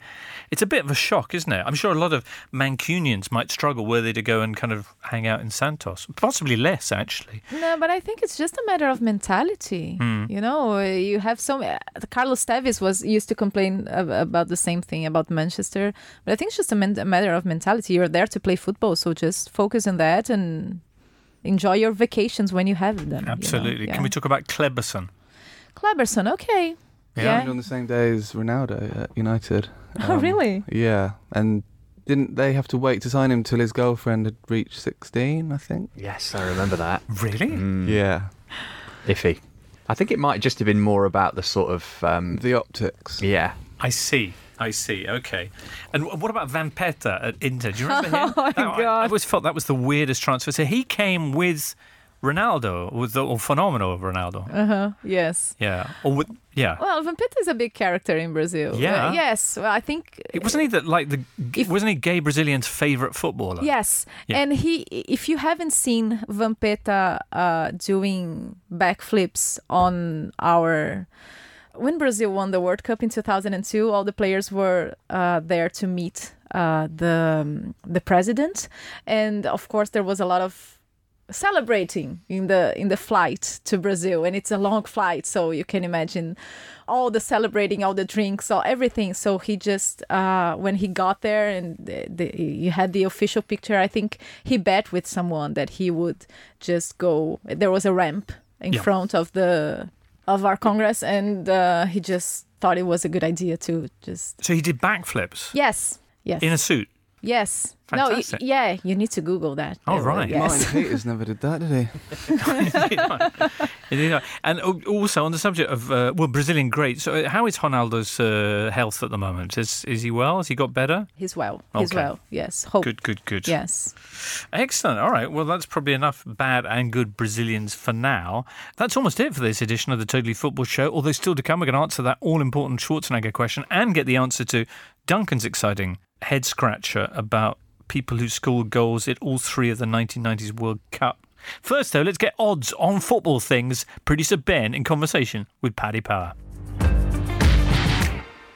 A: it's a bit of a shock, isn't it? I'm sure a lot of Mancunians might struggle were they to go and kind of hang out in Santos, possibly less actually.
B: No, but I think it's just a matter of mentality.
A: Hmm.
B: You know, you have so. Uh, Carlos Tevez was used to complain ab- about the same thing about Manchester, but I think it's just a, men- a matter of mentality. You're there to play football, so just focus on that and enjoy your vacations when you have them. you know?
A: Absolutely.
B: Yeah.
A: Can we talk about Kleberson?
B: Cleberson, okay.
A: Yeah.
B: Yeah.
D: On the same day as Ronaldo at United.
B: Oh,
D: Um,
B: really?
D: Yeah, and didn't they have to wait to sign him till his girlfriend had reached 16, I think?
C: Yes, I remember that.
A: Really?
C: Mm,
D: Yeah.
C: Iffy. I think it might just have been more about the sort of um,
D: The optics.
C: yeah.
A: I see. I see. Okay. And what about Vampeta at Inter? Do you remember him?
B: Oh, my
A: That- I- I always felt that was the weirdest transfer. So he came with Ronaldo, with the or phenomenal of Ronaldo.
B: Uh huh. Yes.
A: Yeah. Or with yeah.
B: Well, Vampeta is a big character in Brazil.
A: Yeah.
B: Uh, yes. Well, I think.
A: It wasn't he that like the
B: If-
A: wasn't he gay Brazilian's favorite footballer?
B: Yes,
A: Yeah.
B: and he, if you haven't seen Vampeta uh, doing backflips on our, when Brazil won the World Cup in 2002, all the players were uh, there to meet uh, the um, the president, and of course there was a lot of celebrating in the in the flight to Brazil and it's a long flight so you can imagine all the celebrating all the drinks all everything so he just uh when he got there and the, the, you had the official picture I think he bet with someone that he would just go there was a ramp in
A: Yeah.
B: front of the of our congress and uh, he just thought it was a good idea to just
A: So he did backflips?
B: Yes. Yes.
A: In a suit.
B: Yes no y- yeah you need to google that
A: Oh,
B: Uh,
A: right.
B: yes.
D: Martin Peters never did that, did he?
A: You know, and also on the subject of uh, well Brazilian great. So uh, how is Ronaldo's uh, health at the moment? Is is he well? Has he got better?
B: He's well. He's well. Yes. Hope.
A: Good, good, good.
B: Yes.
A: Excellent. All right. Well, that's probably enough bad and good Brazilians for now. That's almost it for this edition of the Totally Football Show. Although still to come, we're going to answer that all important Schwarzenegger question and get the answer to Duncan's exciting head scratcher about people who scored goals at all three of the 1990s World Cup. First, though, let's get odds on football things. Producer Ben in conversation with Paddy Power.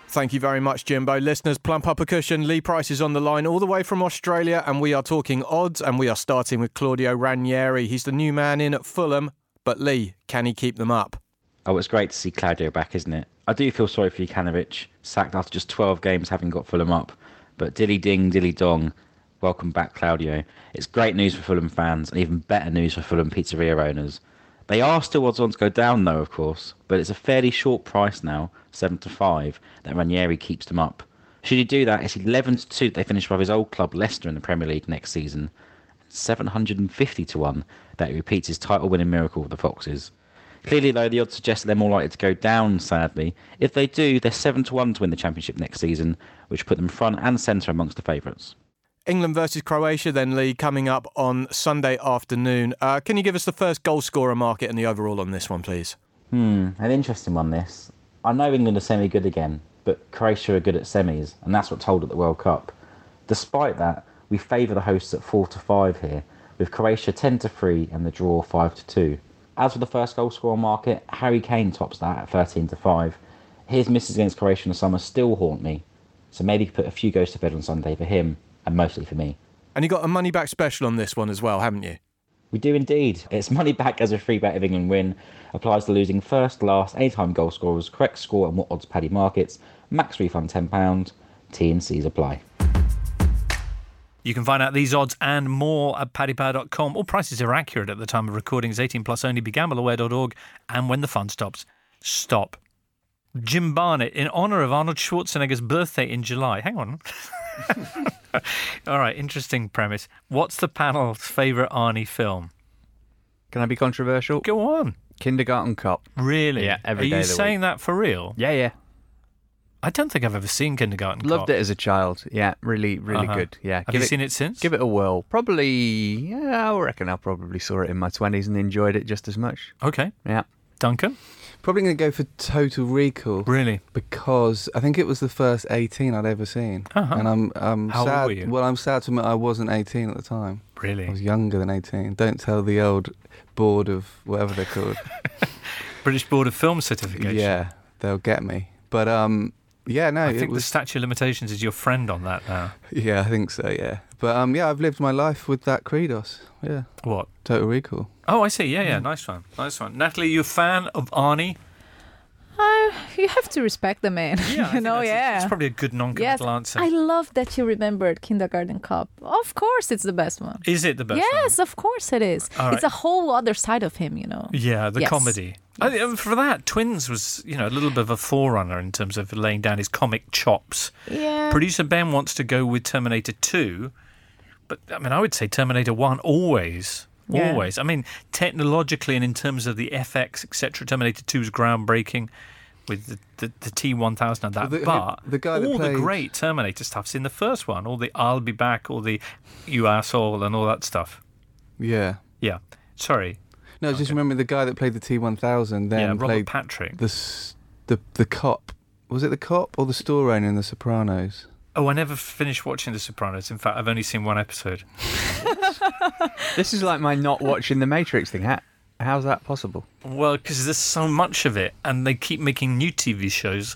F: Thank you very much, Jimbo. Listeners, plump up a cushion. Lee Price is on the line all the way from Australia, and we are talking odds, and we are starting with Claudio Ranieri. He's the new man in at Fulham, but Lee, can he keep them up?
H: Oh, it's great to see Claudio back, isn't it? I do feel sorry for Jokanovic, sacked after just 12 games having got Fulham up. But dilly ding, dilly dong, welcome back, Claudio. It's great news for Fulham fans, and even better news for Fulham pizzeria owners. They are still odds on to go down, though, of course, but it's a fairly short price now, 7 to 5, that Ranieri keeps them up. Should he do that, it's 11 to 2 that they finish above his old club Leicester in the Premier League next season. 750 to 1 that he repeats his title winning miracle with the Foxes. Clearly, though, the odds suggest they're more likely to go down, sadly. If they do, they're 7 to 1 to win the Championship next season, which put them front and centre amongst the favourites.
F: England versus Croatia, then, Lee, coming up on Sunday afternoon. Uh, can you give us the first goal scorer market and the overall on this one, please?
H: Hmm, an interesting one, this. I know England are semi good again, but Croatia are good at semis, and that's what told at the World Cup. Despite that, we favour the hosts at 4 to 5 here, with Croatia 10 to 3 and the draw 5 to 2. As for the first goal scorer market, Harry Kane tops that at 13 to 5. His misses against Croatia in the summer still haunt me, so maybe put a few goals to bed on Sunday for him, and mostly for me.
F: And you got a money back special on this one as well, haven't you?
H: We do indeed. It's money back as a free bet if England win. Applies to losing first, last, anytime goal scorers, correct score and what odds Paddy markets. Max refund £10. T and C's apply.
A: You can find out these odds and more at paddypower.com. All prices are accurate at the time of recording. recordings. 18 plus only. BeGambleAware.org. And when the fun stops, stop. Jim Barnett, in honour of Arnold Schwarzenegger's birthday in July. Hang on. All right, interesting premise. What's the panel's favourite Arnie film?
C: Can I be controversial?
A: Go on.
C: Kindergarten Cop.
A: Really?
C: Yeah, every
A: Are
C: day
A: you
C: of the
A: saying that for real?
C: Yeah, yeah.
A: I don't think I've ever seen Kindergarten
C: Loved
A: Cop.
C: it as a child. Yeah, really, really
A: Uh-huh.
C: good. Yeah.
A: Have you seen it since?
C: Give it a whirl. Probably, yeah, I reckon I probably saw it in my 20s and enjoyed it just as much.
A: Okay.
C: Yeah.
A: Duncan?
D: Probably going to go for Total Recall
A: Really?
D: because I think it was the first 18 I'd ever seen,
A: Uh-huh.
D: and I'm I'm
A: How old
D: sad.
A: were you?
D: Well, I'm sad to admit I wasn't 18 at the time.
A: Really?
D: I was younger than 18. Don't tell the old board of whatever they're called.
A: British Board of Film Certification.
D: yeah, they'll get me. But um, yeah, no,
A: I think the
D: was.
A: statute of limitations is your friend on that now.
D: yeah, I think so. Yeah, but um, yeah, I've lived my life with that Credos. Yeah,
A: What?
D: Total Recall.
A: Oh, I see. Yeah, yeah. Nice one. Nice one. Natalie, you a fan of Arnie?
B: Uh, you have to respect the man.
A: I
B: you know, yeah.
A: It's probably a good
B: yes,
A: non-committal answer.
B: I love that you remembered Kindergarten Cop. Of course, it's the best one.
A: Is it the best?
B: yes, of course it is.
A: All
B: It's a whole other side of him, you know.
A: Yeah, the
B: Yes.
A: comedy. I, um, for that, Twins was, you know, a little bit of a forerunner in terms of laying down his comic chops.
B: Yeah.
A: Producer Ben wants to go with Terminator 2, but I mean, I would say Terminator 1 always.
B: Yeah.
A: Always. I mean, technologically and in terms of the FX, etc., Terminator 2 is groundbreaking with the, the, the T1000 and that.
D: The-
A: but
D: the guy that
A: all the great Terminator stuff's in the first one. All the I'll be back, all the you asshole, and all that stuff.
D: Yeah.
A: Yeah. Sorry.
D: No, just remember the guy that played the T1000 then
A: yeah, Robert
D: played
A: Patrick.
D: the the the cop. Was it the cop or the store owner in The Sopranos?
A: Oh, I never finished watching The Sopranos. In fact, I've only seen one episode.
C: This is like my not watching The Matrix thing. How, how's that possible?
A: Well, because there's so much of it, and they keep making new TV shows,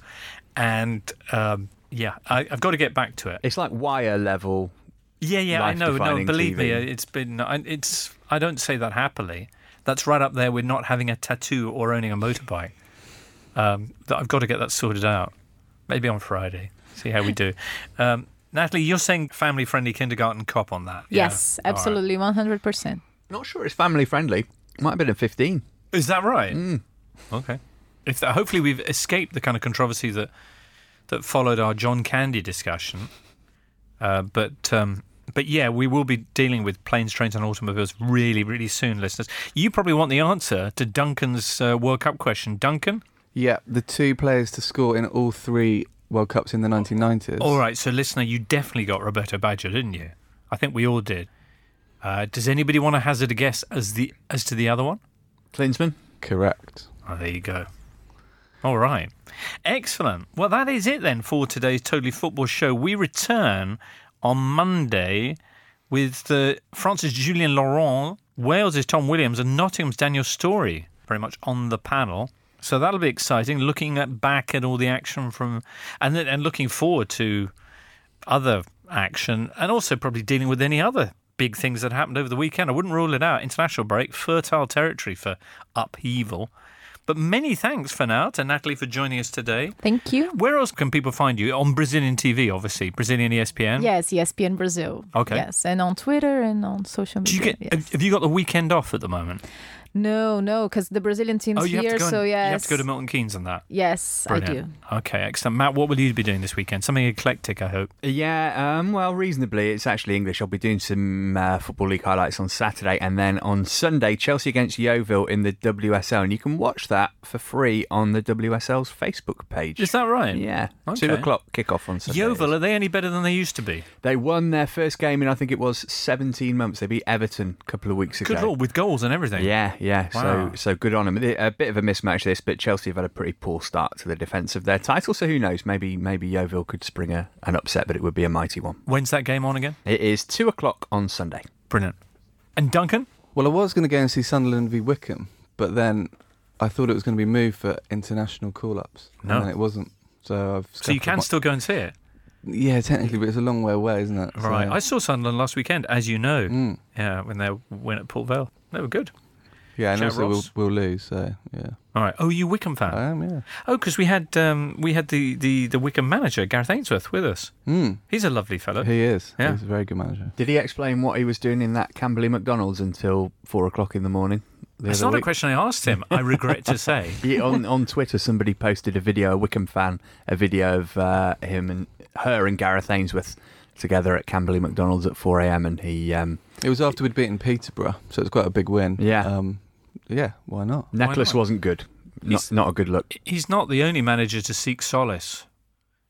A: and um, yeah, I, I've got to get back to it.
C: It's like wire level.
A: Yeah, yeah, I know. No,
C: life-defining
A: believe me, it's been. I- It's. I don't say that happily. That's right up there with not having a tattoo or owning a motorbike. Um, that I've got to get that sorted out. Maybe on Friday. See how we do. Um, Natalie, you're saying family-friendly kindergarten cop on that?
B: Yes,
A: All right.
B: absolutely, 100%.
C: Not sure it's family friendly. Might have been a 15.
A: Is that right?
C: Mm.
A: Okay. If that, hopefully we've escaped the kind of controversy that that followed our John Candy discussion. Uh, but um, but yeah, we will be dealing with planes, trains, and automobiles really, really soon, listeners. You probably want the answer to Duncan's uh, World Cup question, Duncan.
D: Yeah, the two players to score in all three World Cups in the 1990s.
A: All right, so listener, you definitely got Roberto Baggio, didn't you? I think we all did. Uh, does anybody want to hazard a guess as the as to the other one?
C: Klinsmann?
D: Correct.
A: Oh, there you go. All right. Excellent. Well, that is it then for today's Totally Football show. We return on Monday with the France's Julien Laurent, Wales' Tom Williams, and Nottingham's Daniel Storey very much on the panel. So that'll be exciting. Looking at back at all the action from, and then, and looking forward to other action, and also probably dealing with any other big things that happened over the weekend. I wouldn't rule it out. International break, fertile territory for upheaval. But many thanks for now to Natalie for joining us today.
B: Thank you.
A: Where else can people find you? On Brazilian TV, obviously, Brazilian ESPN.
B: Yes, ESPN Brazil.
A: Okay.
B: Yes, and on Twitter and on social media.
A: get?
B: yes.
A: Have you got the weekend off at the moment?
B: No, no, because the Brazilian team's
A: oh,
B: here,
A: have to go.
B: so
A: and-
B: yes.
A: You have to go to Milton Keynes on that.
B: Yes, I do.
A: Okay, excellent. Matt, what will you be doing this weekend? Something eclectic, I hope.
C: Yeah, um, well, reasonably. It's actually English. I'll be doing some uh, Football League highlights on Saturday, and then on Sunday, Chelsea against Yeovil in the WSL, and you can watch that for free on the WSL's Facebook page.
A: Is that right?
C: Yeah,
A: Okay.
C: two o'clock kickoff on Sunday.
A: Yeovil, are they any better than they used to be?
C: They won their first game in I think it was 17 months. They beat Everton a couple of weeks ago.
A: Good lord, with goals and everything.
C: Yeah, yeah. Yeah,
A: Wow.
C: so so good on them. A bit of a mismatch this, but Chelsea have had a pretty poor start to the defence of their title. So who knows? Maybe maybe Yeovil could spring a, an upset, but it would be a mighty one.
A: When's that game on again?
C: It is two o'clock on Sunday.
A: Brilliant. And Duncan?
D: Well, I was going to go and see Sunderland v Wycombe, but then I thought it was going to be moved for international call-ups.
A: No.
D: and then it wasn't. So I've.
A: So you can
D: my-
A: still go and see it?
D: Yeah, technically, but it's a long way away, isn't it? So-
A: Right. I saw Sunderland last weekend, as you know.
D: Mm.
A: Yeah, when they went at Port Vale. They were good.
D: Yeah, and
A: Shout
D: also we'll,
A: Ross.
D: we'll lose. So yeah,
A: All right. Oh, you Wycombe fan?
D: I am. Yeah.
A: oh, because we had um, we had the, the, the Wycombe manager, Gareth Ainsworth, with us.
D: Mm.
A: He's a lovely fellow.
D: He is.
A: Yeah.
D: He's a very good manager.
C: Did he explain what he was doing in that Camberley McDonald's until four o'clock in the morning? the
A: That's
C: other
A: not a
C: week?
A: question I asked him. I regret to say.
C: He, on on Twitter, somebody posted a video, a Wycombe fan, a video of uh, him and her and Gareth Ainsworth together at Camberley McDonald's at 4 a.m. and he um,
D: It was after we'd beaten Peterborough, so it was quite a big win.
C: Yeah.
D: Um, yeah. Why not?
C: necklace
A: not?
C: wasn't good.
A: He's-
C: Not, not a good look.
A: He's not the only manager to seek solace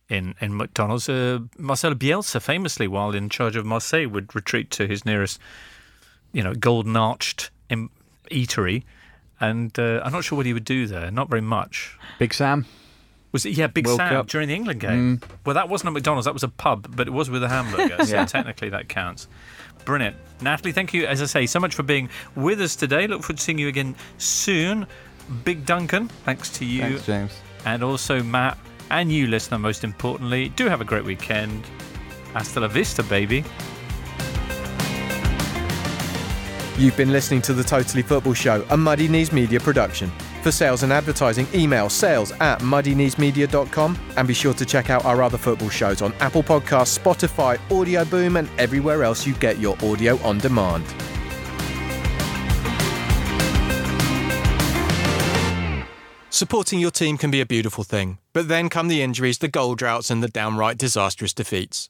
A: in in McDonald's. Uh, Marcelo Bielsa, famously, while in charge of Marseille, would retreat to his nearest, you know, golden arched em- eatery, and uh, I'm not sure what he would do there. Not very much.
C: Big Sam.
A: Was it? Yeah, Big
C: World
A: Sam
C: Cup.
A: during the England game. Well, that wasn't a McDonald's. That was a pub, but it was with a hamburger. so
C: Yeah.
A: technically, that counts. Brilliant, Natalie. Thank you, as I say, so much for being with us today. Look forward to seeing you again soon. Big Duncan, thanks to you,
D: Thanks, James.
A: and also Matt, and you, listener. Most importantly, do have a great weekend. Hasta la vista, baby.
F: You've been listening to the Totally Football Show, a Muddy Knees Media production. For sales and advertising, email sales at muddykneesmedia.com and be sure to check out our other football shows on Apple Podcasts, Spotify, Audio Boom, and everywhere else you get your audio on demand. Supporting your team can be a beautiful thing, but then come the injuries, the goal droughts, and the downright disastrous defeats.